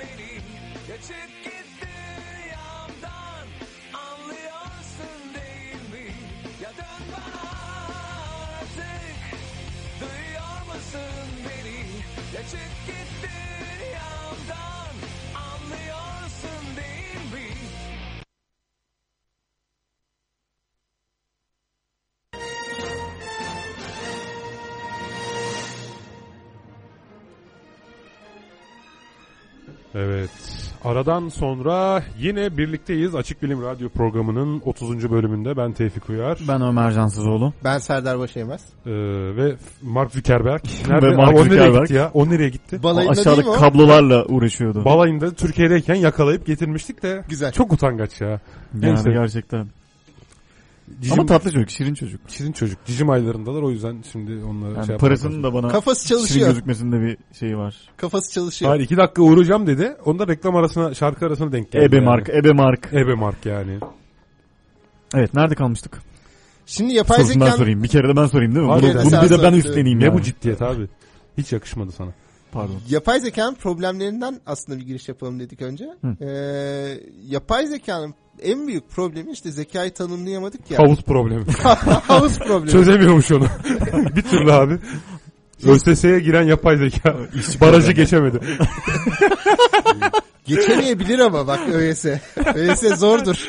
E: beni? Ya çık git
B: Aradan sonra yine birlikteyiz. Açık Bilim Radyo programının 30. bölümünde ben Tevfik Uyar.
C: Ben Ömer Cansızoğlu.
D: Ben Serdar Başaymaz.
B: Ee, ve Mark Zuckerberg. Nerede?
C: Ve Mark
B: Aa, o nereye gitti ya? O nereye gitti?
D: Balayında değil
C: Aşağıda
D: mi o?
C: kablolarla uğraşıyordu.
B: Balayında Türkiye'deyken yakalayıp getirmiştik de.
D: Güzel.
B: Çok utangaç ya.
C: yani
B: Neyse.
C: gerçekten.
B: Cicim,
C: Ama tatlı çocuk, şirin çocuk.
B: Şirin çocuk. Cicim aylarındalar o yüzden şimdi onları
C: Yani
B: şey
C: parasının da bana
D: Kafası
C: şirin
D: çalışıyor.
C: gözükmesinde bir şeyi var.
D: Kafası çalışıyor.
B: Hayır iki dakika uğrayacağım dedi. Onda reklam arasına şarkı arasına denk geldi.
C: Ebe
B: yani.
C: Mark, Ebe Mark.
B: Ebe Mark yani.
C: Evet, nerede kalmıştık?
D: Şimdi yapay
C: Sorusunu ben
D: zekanın
C: sorayım. Bir kere de ben sorayım değil mi?
B: Abi,
C: Bunu, bunu bir de ben üstleneyim
B: Ne
C: yani.
B: bu ciddiyet abi? Hiç yakışmadı sana.
C: Pardon.
D: yapay zekanın problemlerinden aslında bir giriş yapalım dedik önce.
C: Hı.
D: Ee, yapay zekanın en büyük problemi işte zekayı tanımlayamadık ya.
B: Havuz problemi.
D: Havuz problemi.
B: Çözemiyormuş onu. bir türlü abi. ÖSS'ye giren yapay zeka barajı geçemedi.
D: Geçemeyebilir ama bak ÖYS. ÖYS zordur.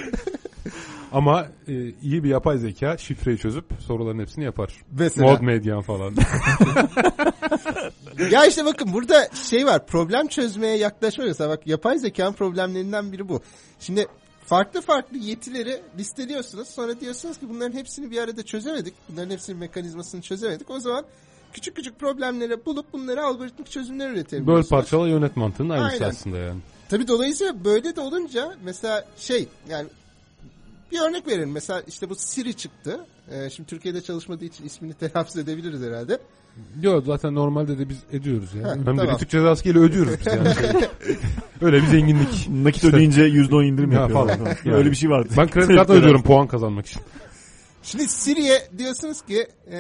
B: Ama e, iyi bir yapay zeka şifreyi çözüp soruların hepsini yapar.
D: Mesela.
B: Mod medyan falan.
D: Ya işte bakın burada şey var problem çözmeye yaklaşma mesela bak yapay zekanın problemlerinden biri bu. Şimdi farklı farklı yetileri listeliyorsunuz sonra diyorsunuz ki bunların hepsini bir arada çözemedik. Bunların hepsinin mekanizmasını çözemedik. O zaman küçük küçük problemlere bulup bunları algoritmik çözümler üretelim.
B: Böl parçala yönet mantığının aynısı
D: Aynen.
B: aslında yani.
D: Tabii dolayısıyla böyle de olunca mesela şey yani bir örnek verelim. Mesela işte bu Siri çıktı. Ee, şimdi Türkiye'de çalışmadığı için ismini telaffuz edebiliriz herhalde.
B: Yok zaten normalde de biz ediyoruz ya.
D: Ha,
B: Hem de
D: tamam.
B: bir Türk cezası ile ödüyoruz biz yani. Öyle bir zenginlik.
C: Nakit ödeyince %10 indirim
B: Ya
C: yapıyorlar.
B: falan.
C: Ya
B: Yani.
C: Öyle bir şey vardı.
B: Ben kredi kartı ödüyorum puan kazanmak için.
D: Şimdi Siri'ye diyorsunuz ki e,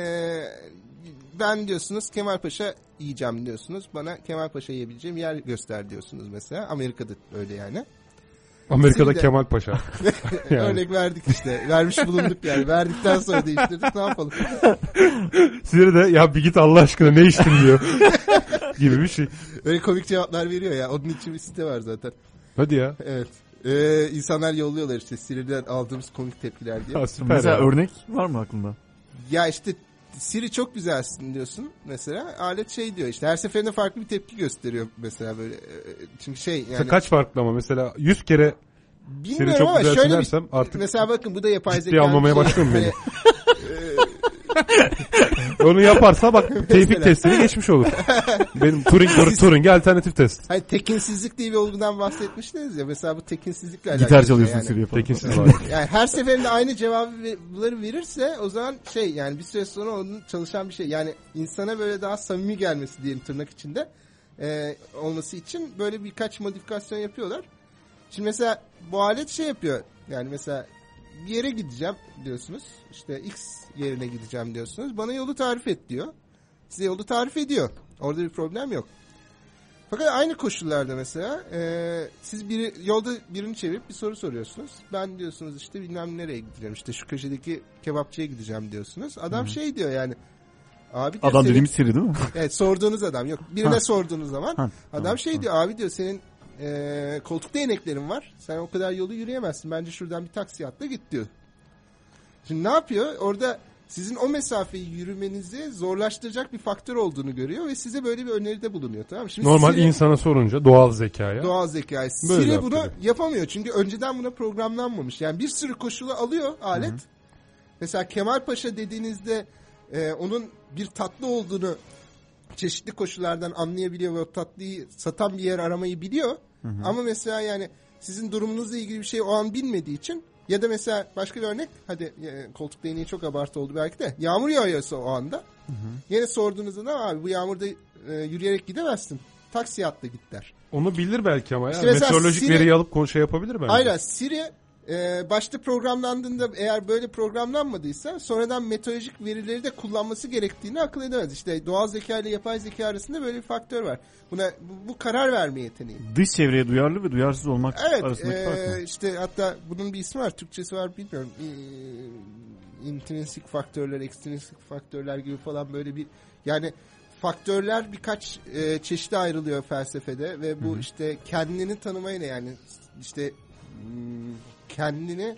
D: ben diyorsunuz Kemal Paşa yiyeceğim diyorsunuz. Bana Kemal Paşa yiyebileceğim yer göster diyorsunuz mesela. Amerika'da öyle yani.
B: Amerika'da
D: Siri'de-
B: Kemal Paşa. Yani.
D: Örnek verdik işte. Vermiş bulunduk yani. Verdikten sonra değiştirdik. Ne yapalım?
B: Siri de ya bir git Allah aşkına ne içtin diyor. gibi bir şey.
D: Öyle komik cevaplar veriyor ya. Onun için bir site var zaten.
B: Hadi ya.
D: Evet. Ee, insanlar yolluyorlar işte Siri'den aldığımız komik tepkiler diye.
B: Ha,
C: Mesela
B: ya.
C: örnek var mı aklında?
D: Ya işte Siri çok güzelsin diyorsun mesela. Alet şey diyor işte her seferinde farklı bir tepki gösteriyor mesela böyle. Ee, Çünkü şey yani
B: Mesela kaç farklı ama mesela 100 kere
D: bilmiyorum
B: Siri çok
D: ama
B: güzelsin
D: şöyle bir,
B: dersem artık
D: mesela bakın bu da yapay
B: ciddiye
D: zeka.
B: almamaya
D: bir şey.
B: başlıyor muyum
D: Hani,
B: Onu yaparsa bak tevfik testini geçmiş olur. Benim Turing, Turing'e alternatif test.
D: Hani tekinsizlik diye bir olgudan bahsetmiştiniz ya. Mesela bu tekinsizlikle alakalı.
C: Gitar çalıyorsun
D: yani.
C: Siri.
B: Tekinsiz var.
D: Yani her seferinde aynı cevapları verirse o zaman şey yani bir süre sonra onun çalışan bir şey. Yani insana böyle daha samimi gelmesi diyelim tırnak içinde e, olması için böyle birkaç modifikasyon yapıyorlar. Şimdi mesela bu alet şey yapıyor. Yani mesela bir yere gideceğim diyorsunuz. İşte X yerine gideceğim diyorsunuz. Bana yolu tarif et diyor. Size yolu tarif ediyor. Orada bir problem yok. Fakat aynı koşullarda mesela e, siz biri yolda birini çevirip bir soru soruyorsunuz. Ben diyorsunuz işte bilmem nereye gideceğim işte şu köşedeki kebapçıya gideceğim diyorsunuz. Adam şey diyor yani abi diyor
C: Adam
D: senin-
C: dediğimiz Siri değil mi?
D: Evet sorduğunuz adam yok. Birine
C: Ha.
D: sorduğunuz zaman
C: Ha,
D: adam
C: tamam,
D: şey
C: tamam.
D: diyor abi diyor senin e, koltuk değneklerin var. Sen o kadar yolu yürüyemezsin. Bence şuradan bir taksi atla git diyor. Şimdi ne yapıyor? Orada sizin o mesafeyi yürümenizi zorlaştıracak bir faktör olduğunu görüyor ve size böyle bir öneride bulunuyor tamam mı? Şimdi
B: Normal
D: Siri-
B: insana sorunca doğal zekaya.
D: Doğal zekayı.
B: Böyle
D: Siri bunu
B: diyor.
D: yapamıyor. Çünkü önceden buna programlanmamış. Yani bir sürü koşulu alıyor alet. Mesela Kemal Paşa dediğinizde e, onun bir tatlı olduğunu çeşitli koşullardan anlayabiliyor ve o tatlıyı satan bir yer aramayı biliyor. Ama mesela yani sizin durumunuzla ilgili bir şey o an bilmediği için ya da mesela başka bir örnek hadi e, koltuk değneği çok abartı oldu belki de yağmur yağıyorsa o anda yine sorduğunuzda da abi bu yağmurda e, yürüyerek gidemezsin. Taksi atla git der.
B: Onu bilir belki ama ya.
D: İşte
B: Meteorolojik
D: Siri-
B: veriyi alıp şey yapabilir bence.
D: Aynen Siri e, başta programlandığında eğer böyle programlanmadıysa sonradan meteorolojik verileri de kullanması gerektiğini akıl edemez. İşte doğal zeka ile yapay zeka arasında böyle bir faktör var. Buna bu, bu karar verme yeteneği.
C: Dış çevreye duyarlı ve duyarsız olmak
D: Evet
C: arasındaki
D: e,
C: fark mı?
D: işte hatta bunun bir ismi var Türkçesi var bilmiyorum. E, intrinsik faktörler, ekstrinsik faktörler gibi falan böyle bir yani faktörler birkaç e, çeşide ayrılıyor felsefede ve bu işte kendini tanımayla yani işte kendini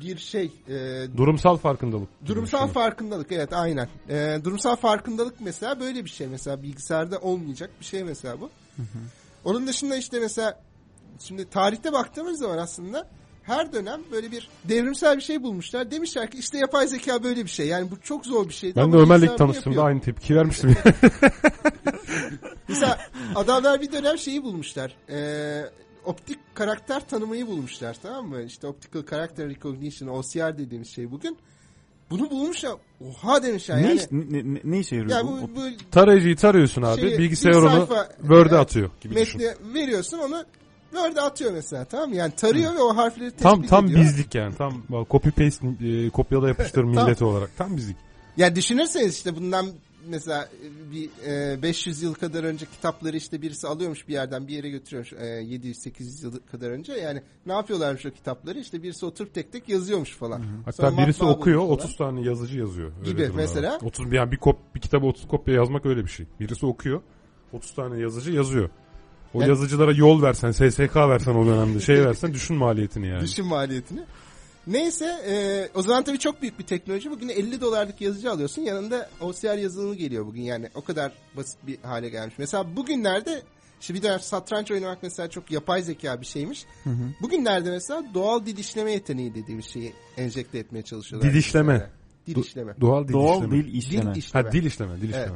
D: bir şey e,
B: Durumsal farkındalık.
D: Durumsal
B: düşünün.
D: farkındalık evet aynen. Ee, durumsal farkındalık mesela böyle bir şey mesela bilgisayarda olmayacak bir şey mesela bu. Onun dışında işte mesela şimdi tarihte baktığımız zaman aslında her dönem böyle bir devrimsel bir şey bulmuşlar. Demişler ki işte yapay zeka böyle bir şey. Yani bu çok zor bir şeydi.
B: Ben de Ömer'le tanıştığımda aynı tepki vermiştim.
D: Mesela adamlar bir dönem şeyi bulmuşlar. Ee, optik karakter tanımayı bulmuşlar tamam mı? İşte optical character recognition OCR dediğimiz şey bugün. Bunu bulmuşlar. Oha demişler
C: Ne,
D: yani.
C: ne, ne, ne işe yarıyor
D: Ya
C: bu?
D: bu, bu
B: Tarayıcıyı tarıyorsun abi.
D: Şeyi,
B: bilgisayar onu Word'e
D: evet,
B: atıyor gibi düşün.
D: metni veriyorsun onu Word'e atıyor mesela tamam mı? Yani tarıyor ve o harfleri tespit
B: Tam tam
D: ediyor.
B: bizlik yani. Tam copy paste e, kopyala yapıştır milleti olarak. Tam bizlik.
D: Ya düşünürseniz işte bundan mesela bir e, 500 yıl kadar önce kitapları işte birisi alıyormuş bir yerden bir yere götürüyormuş e, 700-800 yıl kadar önce. Yani ne yapıyorlarmış o kitapları? İşte birisi oturup tek tek yazıyormuş falan.
B: Hatta
D: Sonra
B: birisi okuyor
D: bulmuş falan.
B: 30 tane yazıcı yazıyor. Öyle
D: Gibi
B: var.
D: mesela.
B: 30 yani bir kop bir kitabı 30 kopya yazmak öyle bir şey. Birisi okuyor 30 tane yazıcı yazıyor. O
D: Yani-
B: yazıcılara yol versen, SSK versen o dönemde şey versen düşün maliyetini yani.
D: Düşün maliyetini. Neyse e, o zaman tabii çok büyük bir teknoloji. Bugün 50 dolarlık yazıcı alıyorsun. Yanında OCR yazılımı geliyor bugün. Yani o kadar basit bir hale gelmiş. Mesela bugünlerde işte bir dönem satranç oynamak mesela çok yapay zeka bir şeymiş. Bugünlerde mesela doğal dil işleme yeteneği dediğimiz şeyi enjekte etmeye çalışıyorlar.
B: Dil işleme.
D: bilgisayara. Dil
B: Du-
D: işleme.
B: Doğal dil
C: Doğal
B: işleme.
C: dil işleme.
D: Dil işleme.
B: Ha dil işleme, dil işleme.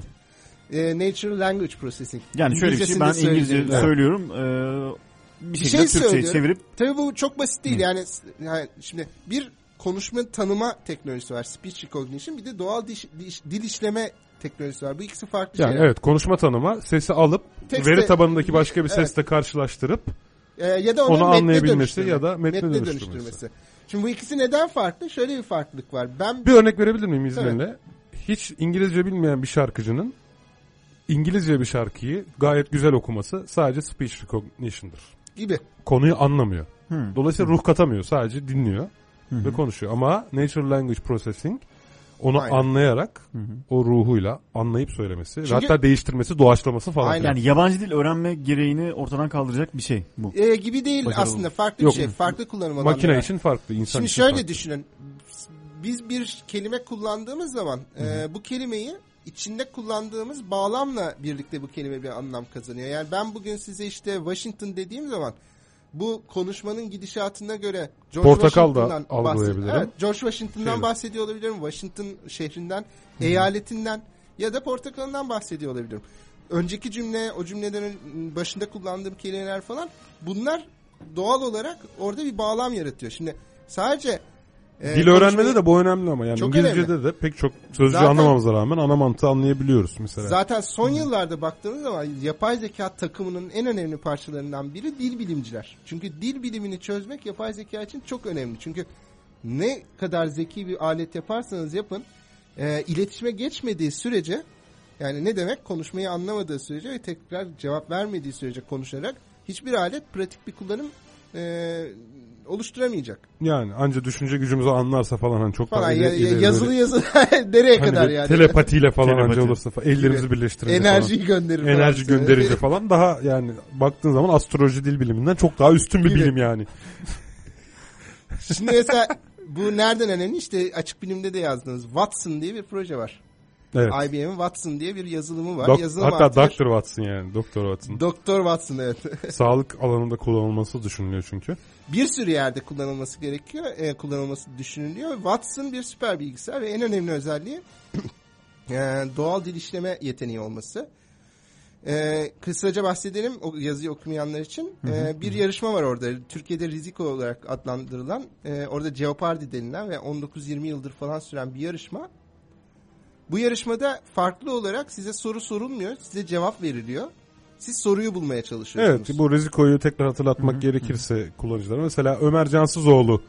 D: Evet. E, natural language processing.
C: Yani şöyle bir şey ben İngilizce
D: söyleyelim.
C: söylüyorum. Ee, bir
D: Bir şey
C: Türkçe'ye çevirip
D: Tabii bu çok basit değil. Yani, yani şimdi bir konuşma tanıma teknolojisi var. Speech recognition. Bir de doğal diş- diş- dil işleme teknolojisi var. Bu ikisi farklı
B: Yani
D: şeyler.
B: evet konuşma tanıma sesi alıp
D: Tekste-
B: veri tabanındaki başka bir
D: Evet.
B: sesle karşılaştırıp
D: Ee, ya da onu,
B: onu
D: metne
B: anlayabilmesi ya da metne dönüştürmesi.
D: Şimdi bu ikisi neden farklı? Şöyle bir farklılık var. Ben
B: Bir örnek verebilir miyim izninle? Hiç İngilizce bilmeyen bir şarkıcının İngilizce bir şarkıyı gayet güzel okuması sadece speech recognition'dır.
D: Gibi.
B: Konuyu anlamıyor.
C: Hı.
B: Dolayısıyla ruh katamıyor. Sadece dinliyor ve konuşuyor. Ama natural language processing onu
D: Aynen.
B: anlayarak o ruhuyla anlayıp söylemesi ve
D: Çünkü-
B: hatta değiştirmesi, doğaçlaması falan.
D: Aynen.
C: yani yabancı dil öğrenme gereğini ortadan kaldıracak bir şey bu.
D: Ee, gibi değil
C: Başarılı.
D: aslında. Farklı
B: Yok.
D: bir şey. Farklı kullanım alanları
B: Makine için farklı, insan
D: Şimdi
B: için
D: şöyle
B: farklı.
D: düşünün. Biz bir kelime kullandığımız zaman e, bu kelimeyi içinde kullandığımız bağlamla birlikte bu kelime bir anlam kazanıyor. Yani ben bugün size işte Washington dediğim zaman bu konuşmanın gidişatına göre
B: Portakal da
D: Washington'dan bahsed-
B: algılayabilirim.
D: Evet, George Washington'dan
B: Şeyde.
D: bahsediyor olabilirim. Washington şehrinden, eyaletinden ya da portakalından bahsediyor olabilirim. Önceki cümle, o cümlelerin başında kullandığım kelimeler falan bunlar doğal olarak orada bir bağlam yaratıyor. Şimdi sadece e,
B: Dil öğrenmede
D: konuşmayı-
B: de bu önemli ama yani
D: Çok
B: İngilizce'de de pek çok sözcüğü
D: Zaten-
B: anlamamıza rağmen ana mantığı anlayabiliyoruz mesela.
D: Zaten son yıllarda baktığınız zaman yapay zeka takımının en önemli parçalarından biri dil bilimciler. Çünkü dil bilimini çözmek yapay zeka için çok önemli. Çünkü ne kadar zeki bir alet yaparsanız yapın e, iletişime geçmediği sürece yani ne demek konuşmayı anlamadığı sürece ve tekrar cevap vermediği sürece konuşarak hiçbir alet pratik bir kullanım e, oluşturamayacak.
B: Yani anca düşünce gücümüzü anlarsa falan hani çok
D: Falan
B: daha
D: ya-
B: ileri-
D: ya-
B: ileri
D: yazılı
B: böyle-
D: yazılı nereye
B: hani
D: kadar yani?
B: Telepatiyle falan
C: Telepati.
B: anca olursa falan, ellerimizi birleştirince
D: Enerjiyi
B: falan.
D: gönderir falan.
B: Enerji gönderince falan daha yani baktığın zaman astroloji dil biliminden çok daha üstün bir bilim yani.
D: Şimdi mesela bu nereden önemli? İşte açık bilimde de yazdığınız Watson diye bir proje var.
B: Evet.
D: IBM'in Watson diye bir yazılımı var.
B: Dok-
D: Yazılım
B: hatta
D: artı bir-
B: Dr. Watson yani Doktor Watson.
D: Doktor Watson evet.
B: Sağlık alanında kullanılması düşünülüyor çünkü.
D: bir sürü yerde kullanılması gerekiyor. e, kullanılması düşünülüyor. Watson bir süper bilgisayar ve en önemli özelliği e, doğal dil işleme yeteneği olması. E, kısaca bahsedelim o yazıyı okumayanlar için. E, bir yarışma var orada. Türkiye'de Riziko olarak adlandırılan, e, orada Jeopardy denilen ve 19-20 yıldır falan süren bir yarışma. Bu yarışmada farklı olarak size soru sorulmuyor, size cevap veriliyor. Siz soruyu bulmaya çalışıyorsunuz.
B: Evet bu Riziko'yu tekrar hatırlatmak gerekirse kullanıcılara. Mesela Ömer Cansızoğlu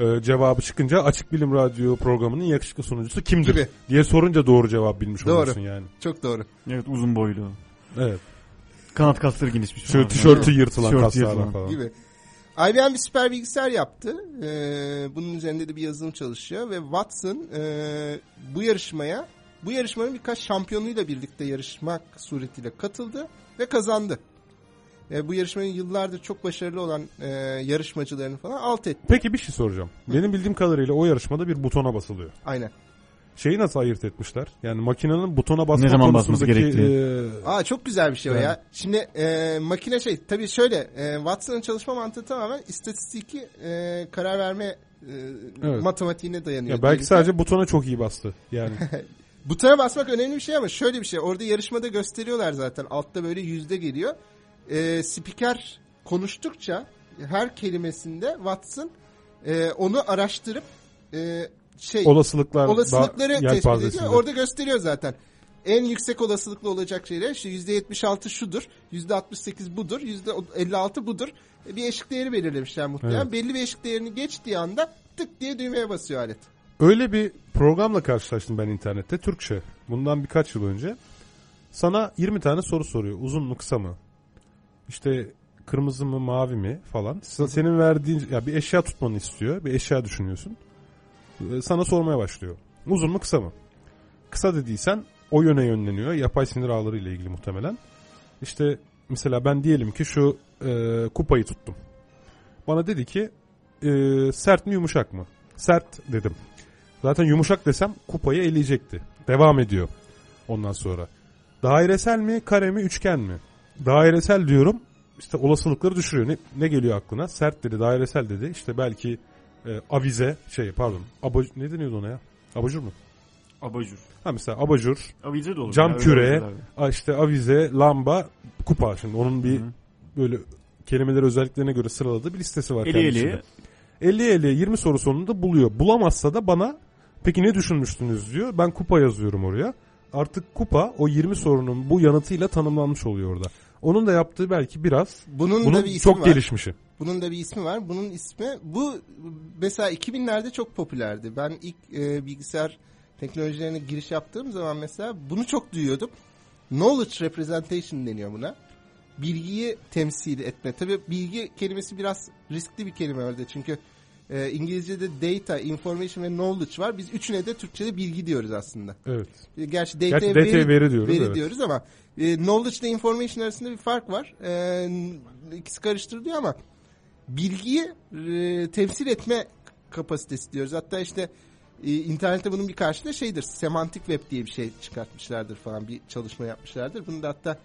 B: e, cevabı çıkınca Açık Bilim Radyo programının yakışıklı sunucusu kimdir
D: Gibi.
B: diye sorunca doğru cevap bilmiş
D: Doğru.
B: oluyorsun yani.
D: Çok doğru.
C: Evet uzun boylu.
B: Evet.
C: Kanat kasları genişmiş.
B: Şöyle
C: falan.
B: tişörtü yırtılan
C: Tişörtü
B: kaslarla
C: yırtılan.
B: falan.
D: gibi. IBM bir süper bilgisayar yaptı. Ee, bunun üzerinde de bir yazılım çalışıyor ve Watson e, bu yarışmaya bu yarışmanın birkaç şampiyonuyla birlikte yarışmak suretiyle katıldı ve kazandı. Ve bu yarışmanın yıllardır çok başarılı olan e, yarışmacılarını falan alt etti.
B: Peki bir şey soracağım. Benim bildiğim kadarıyla o yarışmada bir butona basılıyor.
D: Aynen.
B: Şeyi nasıl ayırt etmişler? Yani makinenin butona basma
C: Ne zaman basması
B: konusundaki,
C: gerektiği.
B: e,
D: Aa çok güzel bir şey o
B: Evet.
D: ya. Şimdi e, makine şey tabii şöyle e, Watson'ın çalışma mantığı tamamen istatistiki e, karar verme e,
B: Evet.
D: matematiğine dayanıyor.
B: ya belki
D: diyelim.
B: sadece butona çok iyi bastı. Yani
D: Butona basmak önemli bir şey ama şöyle bir şey. Orada yarışmada gösteriyorlar zaten. Altta böyle yüzde geliyor. Ee, spiker konuştukça her kelimesinde Watson e, onu araştırıp e, şey
B: olasılıklar
D: olasılıkları tespit ediyor. Orada gösteriyor zaten. En yüksek olasılıklı olacak şeyler işte %76 şudur, %68 budur, %56 budur. E, Bir eşik değeri belirlemişler muhtemelen.
B: Evet.
D: Belli bir eşik değerini geçtiği anda tık diye düğmeye basıyor alet.
B: Öyle bir programla karşılaştım ben internette Türkçe. Bundan birkaç yıl önce. Sana 20 tane soru soruyor. Uzun mu kısa mı? İşte kırmızı mı mavi mi falan. Senin verdiğin ya bir eşya tutmanı istiyor. Bir eşya düşünüyorsun. Ee, Sana sormaya başlıyor. Uzun mu kısa mı? Kısa dediysen o yöne yönleniyor. Yapay sinir ağları ile ilgili muhtemelen. İşte mesela ben diyelim ki şu e, kupayı tuttum. Bana dedi ki e, sert mi yumuşak mı? Sert dedim. Zaten yumuşak desem kupayı eleyecekti. Devam ediyor ondan sonra. Dairesel mi, kare mi, üçgen mi? Dairesel diyorum. İşte olasılıkları düşürüyor. Ne, ne geliyor aklına? Sert dedi, dairesel dedi. İşte belki e, avize, şey pardon. Abaj, ne deniyordu ona ya? Abajur mu?
C: Abajur.
B: Ha mesela abajur,
C: Avize de olur.
B: Cam
C: ya,
B: küre, işte avize, lamba, kupa. Şimdi onun bir
C: Hı hı.
B: böyle kelimeleri özelliklerine göre sıraladığı bir listesi var.
C: Eli
B: kendi
C: eli.
B: içinde. 50 50 20 soru sonunda buluyor. Bulamazsa da bana peki ne düşünmüştünüz diyor. Ben kupa yazıyorum oraya. Artık kupa o 20 sorunun bu yanıtıyla tanımlanmış oluyor orada. Onun da yaptığı belki biraz
D: Bunun, da
B: bunun
D: bir ismi
B: çok
D: var.
B: gelişmişi.
D: Bunun da bir ismi var. Bunun ismi bu mesela 2000'lerde çok popülerdi. Ben ilk e, bilgisayar teknolojilerine giriş yaptığım zaman mesela bunu çok duyuyordum. Knowledge representation deniyor buna. Bilgiyi temsil etme. Tabii bilgi kelimesi biraz riskli bir kelime orada. Çünkü e, İngilizce'de data, information ve knowledge var. Biz üçüne de Türkçe'de bilgi diyoruz aslında.
B: Evet.
D: E, Gerçi data'ya
B: Gerçi data'ya
D: veri,
B: veri diyoruz,
D: veri
B: evet.
D: diyoruz ama e, knowledge ile information arasında bir fark var. E, ikisi karıştırılıyor ama bilgiyi e, temsil etme kapasitesi diyoruz. Hatta işte e, internette bunun bir karşılığı şeydir. Semantik web diye bir şey çıkartmışlardır falan. Bir çalışma yapmışlardır. Bunu da hatta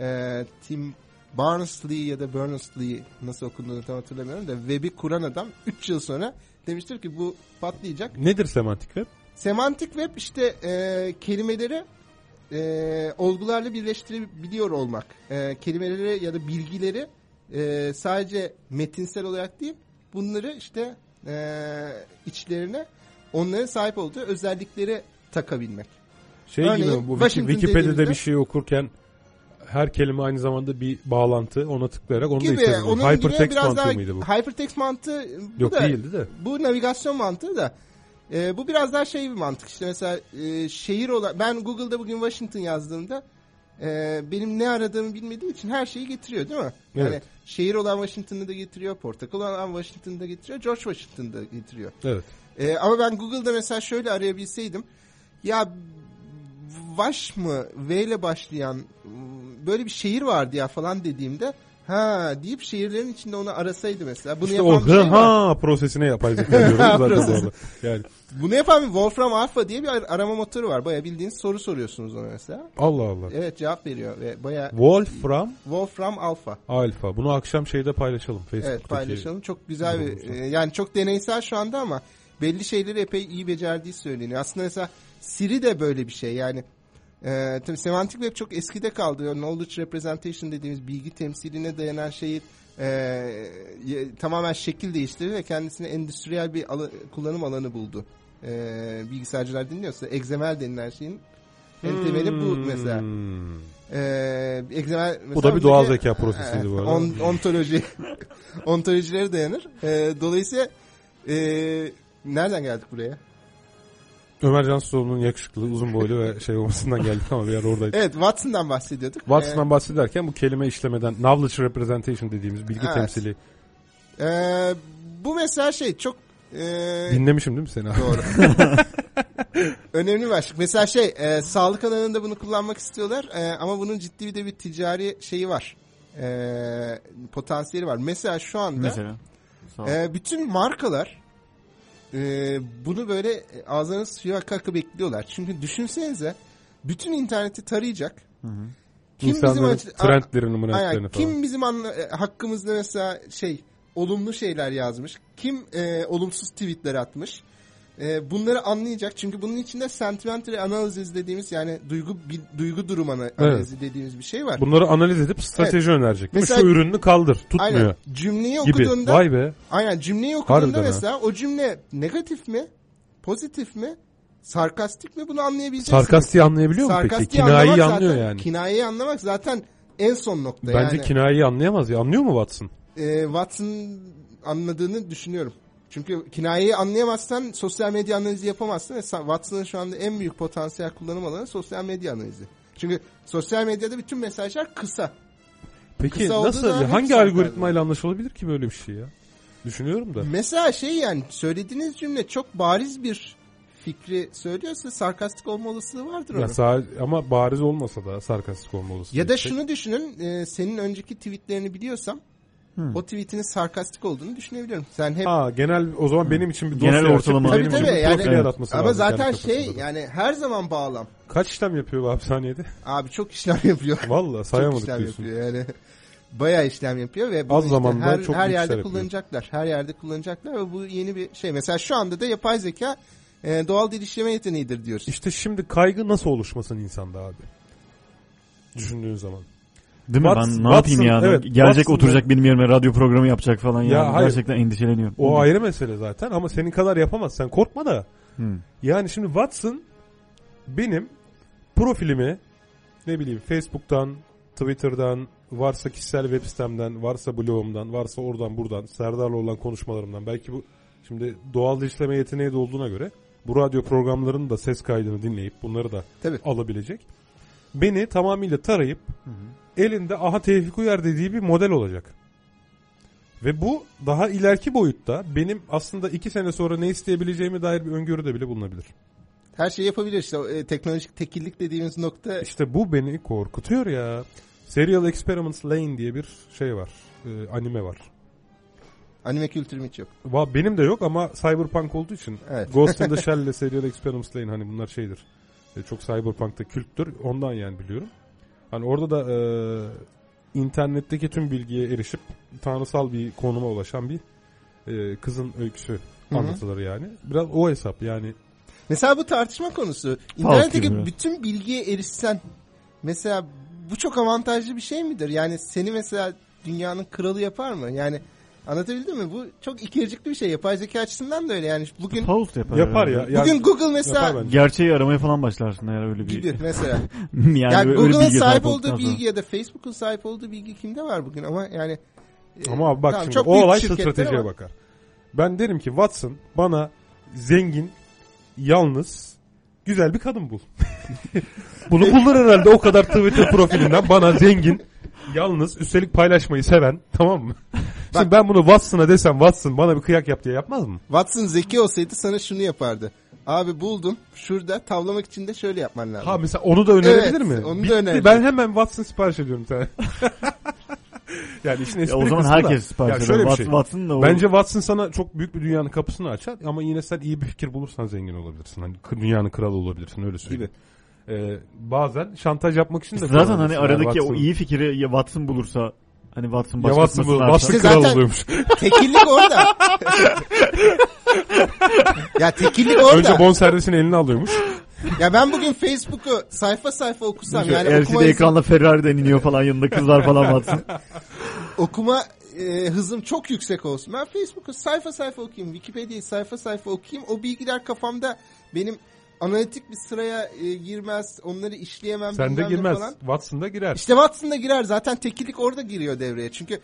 D: e, Tim Barnsley ya da Berners-Lee nasıl okunduğunu tam hatırlamıyorum da web'i kuran adam 3 yıl sonra demiştir ki bu patlayacak.
B: Nedir semantik web?
D: Semantik web işte e, kelimeleri e, olgularla birleştirebiliyor olmak. E, kelimeleri ya da bilgileri e, sadece metinsel olarak değil bunları işte e, içlerine onların sahip olduğu özellikleri takabilmek.
B: Şey
D: Örneğin,
B: gibi bu
D: Washington
B: Wikipedia'da bir şey okurken her kelime aynı zamanda bir bağlantı ona tıklayarak onu da
D: gibi
B: içebiliyor.
D: onun gibi
B: Hypertext
D: biraz
B: mantığı
D: daha
B: mıydı bu?
D: hypertext mantığı bu
B: Yok
D: da
B: değildi de.
D: bu navigasyon mantığı da e, bu biraz daha şey bir mantık işte mesela e, şehir olan ben Google'da bugün Washington yazdığımda e, benim ne aradığımı bilmediği için her şeyi getiriyor değil mi? Yani
B: Evet.
D: şehir olan Washington'ı da getiriyor, portakal olan Washington'ı da getiriyor, George Washington'ı da getiriyor.
B: Evet.
D: E, ama ben Google'da mesela şöyle arayabilseydim ya Vaş mı V ile başlayan böyle bir şehir vardı ya falan dediğimde ha deyip şehirlerin içinde onu arasaydı mesela. Bunu
B: İşte
D: yapan
B: o
D: bir şey var.
B: ha prosesine yapay zeka diyoruz zaten arada. Yani
D: Bunu yapan bir Wolfram Alpha diye bir ar- arama motoru var. Bayağı bildiğiniz soru soruyorsunuz ona mesela.
B: Allah Allah.
D: Evet cevap veriyor ve bayağı
B: Wolfram
D: Wolfram Alpha.
B: Alfa. Bunu akşam şeyde paylaşalım. Facebook'taki.
D: Evet paylaşalım. Çok güzel bir e, yani çok deneysel şu anda ama belli şeyleri epey iyi becerdiği söyleniyor. Aslında mesela Siri de böyle bir şey. Yani e, tabii semantik web çok eskide kaldı. Yani knowledge representation dediğimiz bilgi temsiline dayanan şeyi e, tamamen şekil değiştirdi ve kendisine endüstriyel bir ala- kullanım alanı buldu. E, bilgisayarcılar dinliyorsa XML denilen şeyin en temeli bu mesela.
B: Hmm.
D: Ee, XML
B: Bu
D: mesela
B: da bir doğal zeka prosesiydi bu arada.
D: On, ontoloji ontolojilere dayanır. Ee, dolayısıyla e, nereden geldik buraya?
B: Ömer Cansuoğlu'nun yakışıklı, uzun boylu ve şey olmasından geldik ama bir yer oradaydı.
D: Evet Watson'dan bahsediyorduk.
B: Watson'dan bahsederken bu kelime işlemeden knowledge representation dediğimiz bilgi
D: Evet.
B: temsili.
D: Ee, bu mesela şey çok e,
B: Dinlemişim değil mi seni?
D: Doğru. Önemli bir başlık. Mesela şey e, sağlık alanında bunu kullanmak istiyorlar e, ama bunun ciddi bir de bir ticari şeyi var. E, potansiyeli var. Mesela şu anda
C: Mesela.
D: E, bütün markalar e, bunu böyle ağzlarına suya akı akı bekliyorlar. Çünkü düşünsenize bütün interneti tarayacak.
C: Hı hı.
D: Kim bizim
B: İnsanların
D: açı-
B: trendlerini, mrenetlerini falan.
D: Kim bizim anla- e, hakkımızda mesela şey olumlu şeyler yazmış. Kim e, olumsuz tweetler atmış. E, bunları anlayacak. Çünkü bunun içinde sentimental analiz dediğimiz yani duygu bir, duygu durum ana- analizi dediğimiz bir şey var.
B: Bunları analiz edip strateji önerecek. Değil mi?
D: Mesela-
B: Şu ürünü kaldır, tutmuyor
D: Aynen. Cümleyi
B: gibi.
D: okuduğunda
B: Vay be.
D: aynen cümleyi okuduğunda
B: Harbiden ha.
D: mesela o cümle negatif mi? Pozitif mi? Sarkastik mi? Bunu anlayabileceksin.
B: Sarkastiği anlayabiliyor mu peki?
D: Sarkastiği
B: Kinayeyi
D: anlamak
B: anlıyor
D: zaten,
B: yani.
D: Kinayeyi anlamak zaten en son nokta.
B: Bence
D: yani.
B: kinayeyi anlayamaz ya. Anlıyor mu Watson?
D: e, Watson anladığını düşünüyorum. Çünkü kinayeyi anlayamazsan sosyal medya analizi yapamazsın. Watson'ın şu anda en büyük potansiyel kullanım alanı sosyal medya analizi. Çünkü sosyal medyada bütün mesajlar kısa.
B: Peki
D: Kısa
B: nasıl? Hangi
D: hepsi
B: algoritmayla anlaşılabilir ki böyle bir şey ya? Düşünüyorum da.
D: Mesela şey yani söylediğiniz cümle çok bariz bir fikri söylüyorsa sarkastik olma olasılığı vardır
B: Ya sağ- ama bariz olmasa da sarkastik olmalı.
D: Ya da şunu düşünün e, senin önceki tweetlerini biliyorsam
C: Hmm.
D: o tweetinin sarkastik olduğunu düşünebilirim. Sen hep
B: Ha genel o zaman benim için bir
C: Genel ortalama.
B: açıp benim
D: Tabii,
B: için
D: tabii,
B: bir
D: yani-
B: profil yaratması
D: ama
B: lazım
D: zaten
B: kendi
D: şey
B: da.
D: yani her zaman bağlam.
B: Kaç işlem yapıyor bu hapishanede?
D: Abi çok işlem yapıyor.
B: Valla
D: çok
B: sayamadık
D: işlem
B: diyorsun.
D: yapıyor yani. Bayağı işlem yapıyor ve bunu
B: Az
D: işte
B: zamanda
D: her,
B: çok
D: her yerde
B: yapıyor.
D: kullanacaklar. Her yerde kullanacaklar ve bu yeni bir şey. Mesela şu anda da yapay zeka e, doğal dil işleme yeteneğidir diyoruz.
B: İşte şimdi kaygı nasıl oluşmasın insanda abi? Düşündüğün zaman.
C: Değil mi?
B: Watson-
C: ben ne yapayım
B: Watson,
C: ya?
B: evet,
C: Gelecek oturacak benim yerime radyo programı yapacak falan ya.
B: Ya hayır.
C: Gerçekten endişeleniyorum.
B: O ayrı mesele zaten ama senin kadar yapamaz. Sen korkma da.
C: Hı.
B: Yani şimdi Watson benim profilimi ne bileyim Facebook'tan, Twitter'dan, varsa kişisel web sitemden, varsa blogumdan, varsa oradan buradan, Serdar'la olan konuşmalarımdan. Belki bu şimdi doğal işleme yeteneği de olduğuna göre bu radyo programlarının da ses kaydını dinleyip bunları da
D: Tabii.
B: alabilecek. Beni tamamıyla tarayıp elinde aha Tevfik Uyar dediği bir model olacak. Ve bu daha ileriki boyutta benim aslında iki sene sonra ne isteyebileceğime dair bir öngörüde bile bulunabilir.
D: Her şeyi yapabilir işte. E, teknolojik tekillik dediğimiz nokta
B: İşte bu beni korkutuyor ya. Serial Experiments Lane diye bir şey var. Ee, anime var.
D: anime kültürüm hiç yok.
B: Va benim de yok ama cyberpunk olduğu için
D: Evet.
B: Ghost in the Shell ile Serial Experiments Lane hani bunlar şeydir. E, çok cyberpunk'ta külttür. Ondan yani biliyorum. Hani orada da e, internetteki tüm bilgiye erişip tanrısal bir konuma ulaşan bir e, kızın öyküsü
D: hı.
B: anlatılır yani. Biraz o hesap yani.
D: Mesela bu tartışma konusu. İnternetteki bütün bilgiye erişsen mesela bu çok avantajlı bir şey midir? Yani seni mesela dünyanın kralı yapar mı? Yani anlatabildim mi? Bu çok ikircikli bir şey. Yapay zeka açısından da öyle. Yani bugün
C: Post yapar.
B: Yapar ya. Yani
D: bugün Google mesela.
C: Gerçeği aramaya falan başlarsın eğer öyle bir.
D: gibi mesela.
C: yani
D: yani Google'ın sahip olduğu
C: sonra.
D: bilgi ya da Facebook'un sahip olduğu bilgi kimde var bugün ama yani e,
B: Ama abi bak
D: tamam,
B: şimdi
D: çok
B: o olay
D: şirketler
B: stratejiye
D: ama-
B: bakar. Ben derim ki Watson bana zengin, yalnız, güzel bir kadın bul. Bunu bulur herhalde o kadar Twitter profilinden bana zengin, yalnız, üstelik paylaşmayı seven tamam mı? Şimdi ben bunu Watson'a desem Watson bana bir kıyak yap diye yapmaz mı?
D: Watson zeki olsaydı sana şunu yapardı. Abi buldum. Şurada tavlamak için de şöyle yapman lazım.
B: Ha mesela onu da önerebilir
D: Evet,
B: mi?
D: onu da
B: Bitti.
D: önerecek.
B: Ben hemen Watson sipariş ediyorum sana. yani işin
C: Ya
B: espri
C: o zaman
B: da-
C: herkes sipariş
B: Ya
C: eder.
B: şöyle bir
C: Wat-
B: şey.
C: Watson da o.
B: Bence Watson sana çok büyük bir dünyanın kapısını açar ama yine sen iyi bir fikir bulursan zengin olabilirsin. Hani dünyanın kralı olabilirsin öyle söyleyeyim. Ee, bazen şantaj yapmak için de
C: zaten hani.
B: Yani
C: aradaki o
B: Watson-
C: iyi fikri ya Watson bulursa hani Watson
B: ya
C: başkasına
B: Watson, bu, Watson
D: İşte
B: kral
D: zaten-
B: oluyormuş.
D: Tekillik orada. ya tekillik orada.
B: Önce bon servisini eline alıyormuş.
D: Ya ben bugün Facebook'u sayfa sayfa okusam
C: Şöyle
D: yani okuma,
C: LCD ekranla Ferrari'den iniyor falan yanında kızlar falan Watson.
D: okuma e, hızım çok yüksek olsun. Ben Facebook'u sayfa sayfa okuyayım. Wikipedia'yı sayfa sayfa okuyayım. O bilgiler kafamda benim analitik bir sıraya e, girmez. Onları işleyemem.
B: Sen de
D: bilmem ne
B: girmez.
D: Falan.
B: Watson da girer.
D: İşte Watson'da girer. Zaten tekillik orada giriyor devreye. Çünkü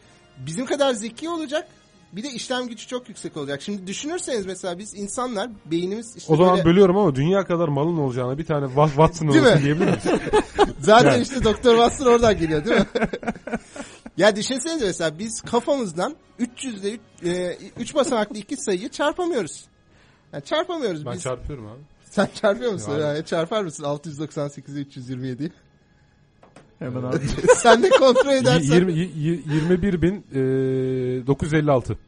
D: bizim kadar zeki olacak. Bir de işlem gücü çok yüksek olacak. Şimdi düşünürseniz mesela biz insanlar beynimiz işte
B: o zaman
D: böyle...
B: bölüyorum ama dünya kadar malın olacağına bir tane Wa- Watson olsun diyebilir misin?
D: Zaten
B: Yani.
D: işte Doktor Watson oradan geliyor değil mi? ya düşünsenize mesela biz kafamızdan 300'de 3 basamaklı iki sayıyı çarpamıyoruz. Yani çarpamıyoruz
B: Ben
D: biz.
B: çarpıyorum abi.
D: Sen çarpıyor musun?
B: Ya.
D: Yani çarpar mısın 698'e 327'yi?
C: Hemen abi.
D: Sen de kontrol edersen
B: 20, 21 bin e, 956.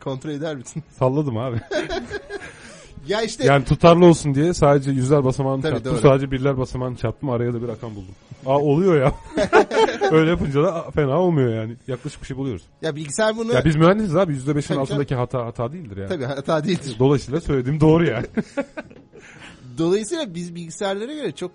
D: kontrol eder misin?
B: Salladım abi.
D: Ya işte
B: Yani tutarlı olsun diye sadece yüzler basamağını
D: Tabii,
B: çarptım.
D: doğru.
B: Sadece birler basamağını çarptım. Araya da bir rakam buldum. Aa oluyor ya. Öyle yapınca da fena olmuyor yani. Yaklaşık bir şey buluyoruz.
D: ya bilgisayar bunu
B: Ya biz mühendisiz abi. %5'in
D: Tabii
B: altındaki hata hata değildir yani.
D: tabii hata değildir.
B: Dolayısıyla söylediğim doğru yani.
D: Dolayısıyla biz bilgisayarlara göre çok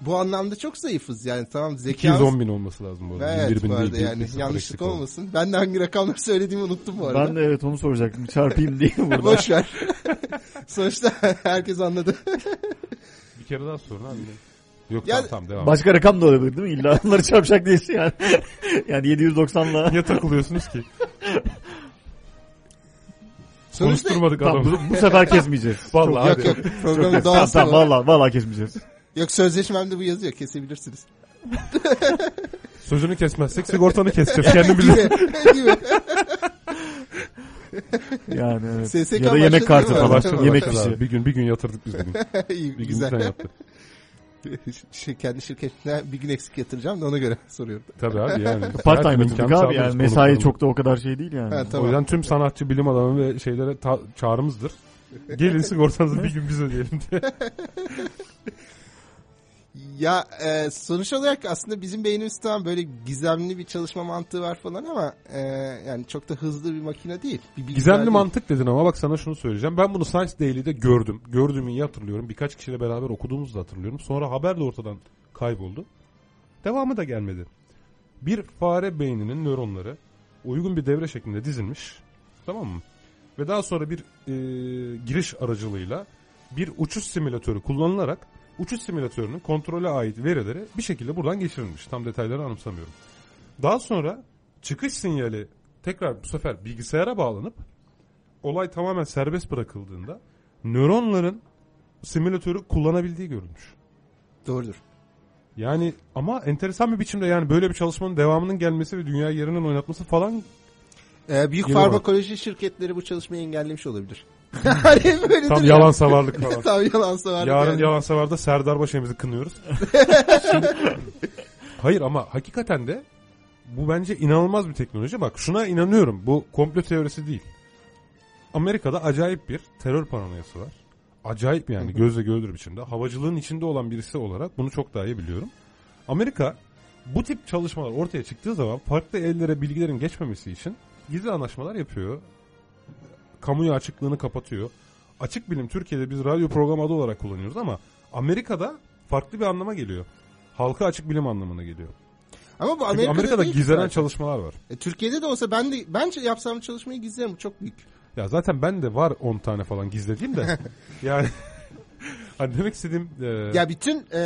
D: bu anlamda çok zayıfız yani tamam zekamız
B: 210 bin olması lazım bu arada. 21
D: Evet
B: bin
D: bu
B: değil,
D: arada
B: bir-
D: yani yanlışlık
B: eksik oldu.
D: olmasın. Ben de hangi rakamları söylediğimi unuttum bu arada.
C: ben de evet onu soracaktım. Çarpayım diye burada.
D: Boş ver. Sonuçta herkes anladı.
B: Bir kere daha sorun abi. Yok
D: Ya-
B: tamam tamam devam.
C: Başka rakam da olabilir değil mi? İlla onları çarpacak değilsin yani. yani 790'la.
B: Niye takılıyorsunuz ki?
D: Sonuçta
B: Konuşturmadık
C: Tamam,
B: adamı.
C: bu, bu sefer kesmeyeceğiz.
B: Vallahi
D: yok
B: hadi.
D: yok programın
C: Tamam
D: doğası
C: tamam
D: bu.
C: valla valla kesmeyeceğiz.
D: Yok sözleşmemde bu yazıyor kesebilirsiniz.
B: Sözünü kesmezsek sigortanı keseceğiz. Kendin
D: gibi. gibi.
C: Yani evet.
D: SSK
C: ya da yemek kartı
D: değil mi?
C: falan. Yemek
B: Başladı abi.
C: fişi.
B: Bir gün bir gün yatırdık biz bugün.
D: İyi,
B: Bir gün
D: güzel.
B: sen yaptın.
D: Şey, kendi şirketine bir gün eksik yatıracağım da ona göre soruyorum.
B: Tabii abi yani.
C: Part time
B: Her imkanı
C: abi yani.
B: sağlıyoruz
C: Mesai çok da o kadar şey değil yani.
D: Ha,
B: O
D: tamam.
B: yüzden tüm sanatçı, bilim adamı ve şeylere ta- çağrımızdır. Gelin sigortanızı bir gün biz ödeyelim diye.
D: Ya e, sonuç olarak aslında bizim beynimiz tamam böyle gizemli bir çalışma mantığı var falan ama e, yani çok da hızlı bir makine değil. Bir
B: Gizemli
D: değil.
B: mantık dedin ama bak sana şunu söyleyeceğim. Ben bunu Science Daily'de gördüm. Gördüğümü iyi hatırlıyorum. Birkaç kişiyle beraber okuduğumuzu da hatırlıyorum. Sonra haber de ortadan kayboldu. Devamı da gelmedi. Bir fare beyninin nöronları uygun bir devre şeklinde dizilmiş. Tamam mı? Ve daha sonra bir e, giriş aracılığıyla bir uçuş simülatörü kullanılarak uçuş simülatörünün kontrole ait verileri bir şekilde buradan geçirilmiş. Tam detayları anımsamıyorum. Daha sonra çıkış sinyali tekrar bu sefer bilgisayara bağlanıp olay tamamen serbest bırakıldığında nöronların simülatörü kullanabildiği görülmüş.
D: Doğrudur.
B: Yani ama enteresan bir biçimde yani böyle bir çalışmanın devamının gelmesi ve dünya yerinden oynatması falan
D: E, büyük farmakoloji şirketleri bu çalışmayı engellemiş olabilir. Hani böyledir
B: tam
D: ya.
B: yalan savarlık falan.
D: tam yalan savarlık
B: Yarın
D: yani.
B: yalan savarda Serdar Başemiz'i kınıyoruz. Şimdi- hayır ama hakikaten de bu bence inanılmaz bir teknoloji. Bak şuna inanıyorum. Bu komplo teorisi değil. Amerika'da acayip bir terör paranoyası var. Acayip yani gözle görülür biçimde. Havacılığın içinde olan birisi olarak bunu çok daha iyi biliyorum. Amerika bu tip çalışmalar ortaya çıktığı zaman farklı ellere bilgilerin geçmemesi için gizli anlaşmalar yapıyor. Kamuya açıklığını kapatıyor. Açık bilim Türkiye'de biz radyo programı adı olarak kullanıyoruz ama Amerika'da farklı bir anlama geliyor. Halka açık bilim anlamına geliyor.
D: Ama bu
B: Çünkü
D: Amerika'da,
B: Amerika'da
D: değil
B: gizlenen
D: zaten.
B: çalışmalar var.
D: E, Türkiye'de de olsa ben de bence yapsam çalışmayı gizlerim. Çok büyük.
B: Ya zaten ben de var 10 tane falan gizlediğim de. yani hani demek istediğim e,
D: Ya bütün e,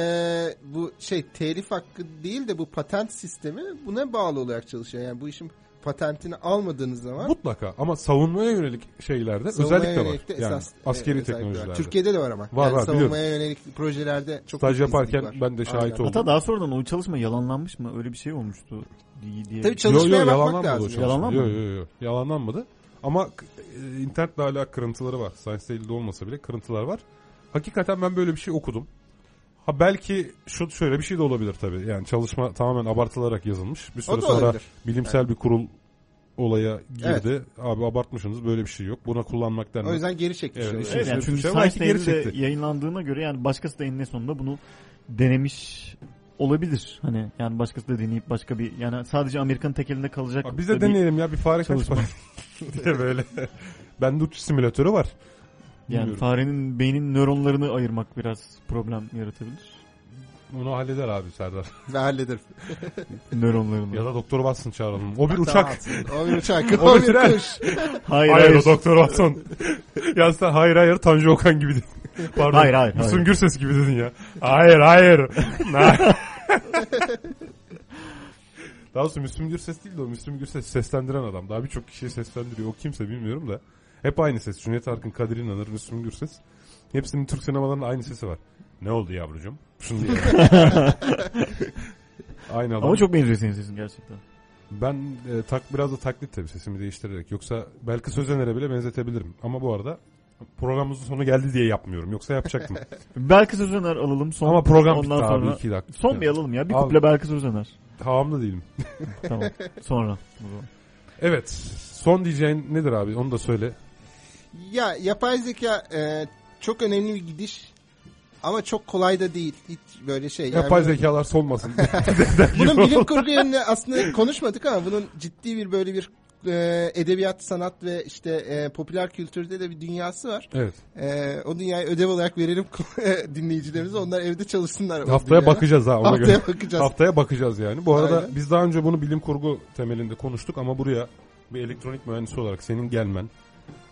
D: bu şey telif hakkı değil de bu patent sistemi buna bağlı olarak çalışıyor. Yani bu işin patentini almadığınız zaman
B: mutlaka ama savunmaya yönelik şeylerde
D: savunmaya
B: özellikle var.
D: yönelik de
B: yani
D: esas,
B: askeri
D: e, özellikler var.
B: teknolojilerde.
D: Türkiye'de de var ama.
B: Var,
D: yani
B: var,
D: savunmaya yönelik projelerde çok
B: Staj yaparken
D: var.
B: ben de şahit
D: Aynen.
B: oldum.
C: Hatta daha sonradan o çalışma yalanlanmış mı? Öyle bir şey olmuştu diye. diye.
D: Tabii çalışmaya
B: yo, yo,
D: bakmak lazım.
C: Yalanlanmadı
B: Yo, yo, yo. Yalanlanmadı. Ama e, internetle hala kırıntıları var. Science Daily'de olmasa bile kırıntılar var. Hakikaten ben böyle bir şey okudum. Ha belki şu şöyle bir şey de olabilir tabii. Yani çalışma tamamen abartılarak yazılmış. Bir süre
D: O da
B: sonra
D: olabilir.
B: bilimsel bir kurul olaya girdi. Abi abartmışsınız böyle bir şey yok. Buna kullanmak denmez.
D: O yüzden geri çekmiş.
B: Evet,
D: oluyor.
C: Evet, yani çünkü
B: şey
C: Science
B: belki geri
C: Daily'de
B: çekti.
C: yayınlandığına göre yani başkası da eninde sonunda bunu denemiş olabilir. Hani yani başkası da deneyip başka bir yani sadece Amerika'nın tek elinde kalacak.
B: Abi biz de
C: bir-
B: deneyelim ya bir fare kaç
C: çalışma.
B: diye böyle. Bende uçuş simülatörü var.
C: Yani
B: Bilmiyorum.
C: farenin beynin nöronlarını ayırmak biraz problem yaratabilir.
B: Onu halleder abi Serdar.
D: Ve hallederim.
C: Nöronlarını.
B: ya da Doktor Watson çağıralım. O bir uçak.
D: O bir uçak.
B: O bir
D: kuş.
C: Hayır
B: Hayır,
C: hayır.
B: o Doktor Watson. ya sen hayır hayır Tanju Okan gibi dedin. Pardon.
C: Hayır, hayır, hayır.
B: Müslüm Gürses gibi dedin ya. Hayır hayır. Na- Daha doğrusu Müslüm Gürses değil de o Müslüm Gürses seslendiren adam. Daha birçok kişiyi seslendiriyor. O kimse bilmiyorum da. Hep aynı ses. Cüneyt Arkın, Kadir İnanır, Müslüm Gürses. Hepsinin Türk sinemalarında aynı sesi var. Ne oldu yavrucuğum? Şunu diye. aynı adam.
C: Ama çok benziyor senin sesin gerçekten.
B: Ben e, tak biraz da taklit tabii sesimi değiştirerek. Yoksa belki Sözener'e bile benzetebilirim. Ama bu arada programımızın sonu geldi diye yapmıyorum. Yoksa yapacaktım.
C: Belki Sözener alalım. Son,
B: Ama program
C: ondan
B: bitti
C: sonra...
B: abi. iki dakika.
C: Son bir alalım ya. Bir
B: Al.
C: kuple belki Sözener.
B: Havamda değilim.
C: Tamam. Sonra.
B: Evet. Son diyeceğin nedir abi? Onu da söyle.
D: Ya yapay zeka e, çok önemli bir gidiş. Ama çok kolay da değil. Hiç böyle şey. Yani
B: Yapay
D: bunun-
B: zekalar solmasın.
D: Bunun bilim kurgu yönünü aslında konuşmadık ama bunun ciddi bir böyle bir e, edebiyat, sanat ve işte e, popüler kültürde de bir dünyası var.
B: evet.
D: E, o dünyayı ödev olarak verelim dinleyicilerimize. Onlar evde çalışsınlar.
B: Haftaya
D: dünyaya.
B: bakacağız ha ona
D: Haftaya
B: göre.
D: bakacağız.
B: Haftaya bakacağız yani. Bu arada
D: Aynen.
B: biz daha önce bunu bilim kurgu temelinde konuştuk ama buraya bir elektronik mühendisi olarak senin gelmen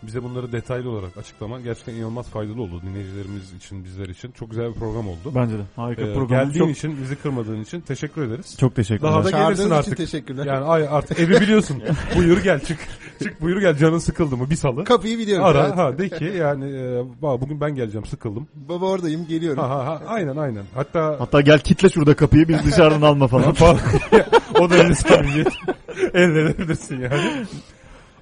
B: bize bunları detaylı olarak açıklaman gerçekten inanılmaz faydalı oldu dinleyicilerimiz için, bizler için. Çok güzel bir program oldu.
C: Bence de. Harika
B: Ee,
C: program.
B: geldiğin
C: Çok,
B: için, bizi kırmadığın için teşekkür ederiz.
C: çok teşekkürler.
B: Daha da
D: Çağırdığınız
B: gelirsin
D: için
B: artık.
D: teşekkürler.
B: Yani ay artık evi biliyorsun. buyur gel çık. Çık buyur gel canın sıkıldı mı bir salı.
D: Kapıyı biliyorum.
B: Ara
D: evet.
B: ha de ki yani e, "Baba bugün ben geleceğim sıkıldım.
D: Baba oradayım geliyorum.
B: Ha ha ha aynen aynen. Hatta
C: Hatta gel kitle şurada kapıyı biz dışarıdan alma falan.
B: falan. o da. Elde edebilirsin yani.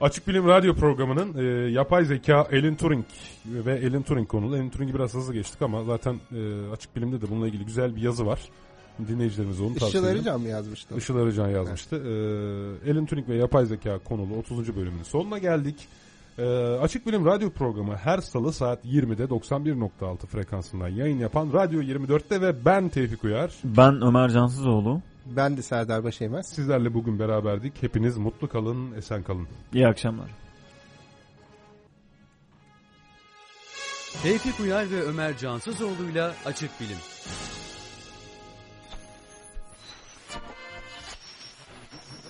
B: Açık Bilim Radyo programının e, yapay zeka Alan Turing ve Alan Turing konulu. Alan Turing'i biraz hızlı geçtik ama zaten e, Açık Bilim'de de bununla ilgili güzel bir yazı var. Dinleyicilerimize onu tavsiye
D: Işıl
B: ederim.
D: Arıcan mı yazmıştı?
B: Işıl Arıcan yazmıştı. Ee, Alan Turing ve yapay zeka konulu 30. bölümünün sonuna geldik. Ee, Açık Bilim Radyo programı her salı saat 20'de 91.6 frekansından yayın yapan Radyo 24'te ve ben Tevfik Uyar.
C: Ben Ömer Cansızoğlu.
D: Ben de Serdar Başeymez.
B: Sizlerle bugün beraberdik. Hepiniz mutlu kalın, esen kalın.
C: İyi akşamlar.
A: Tevfik Uyar ve Ömer Cansızoğlu'yla Açık Bilim.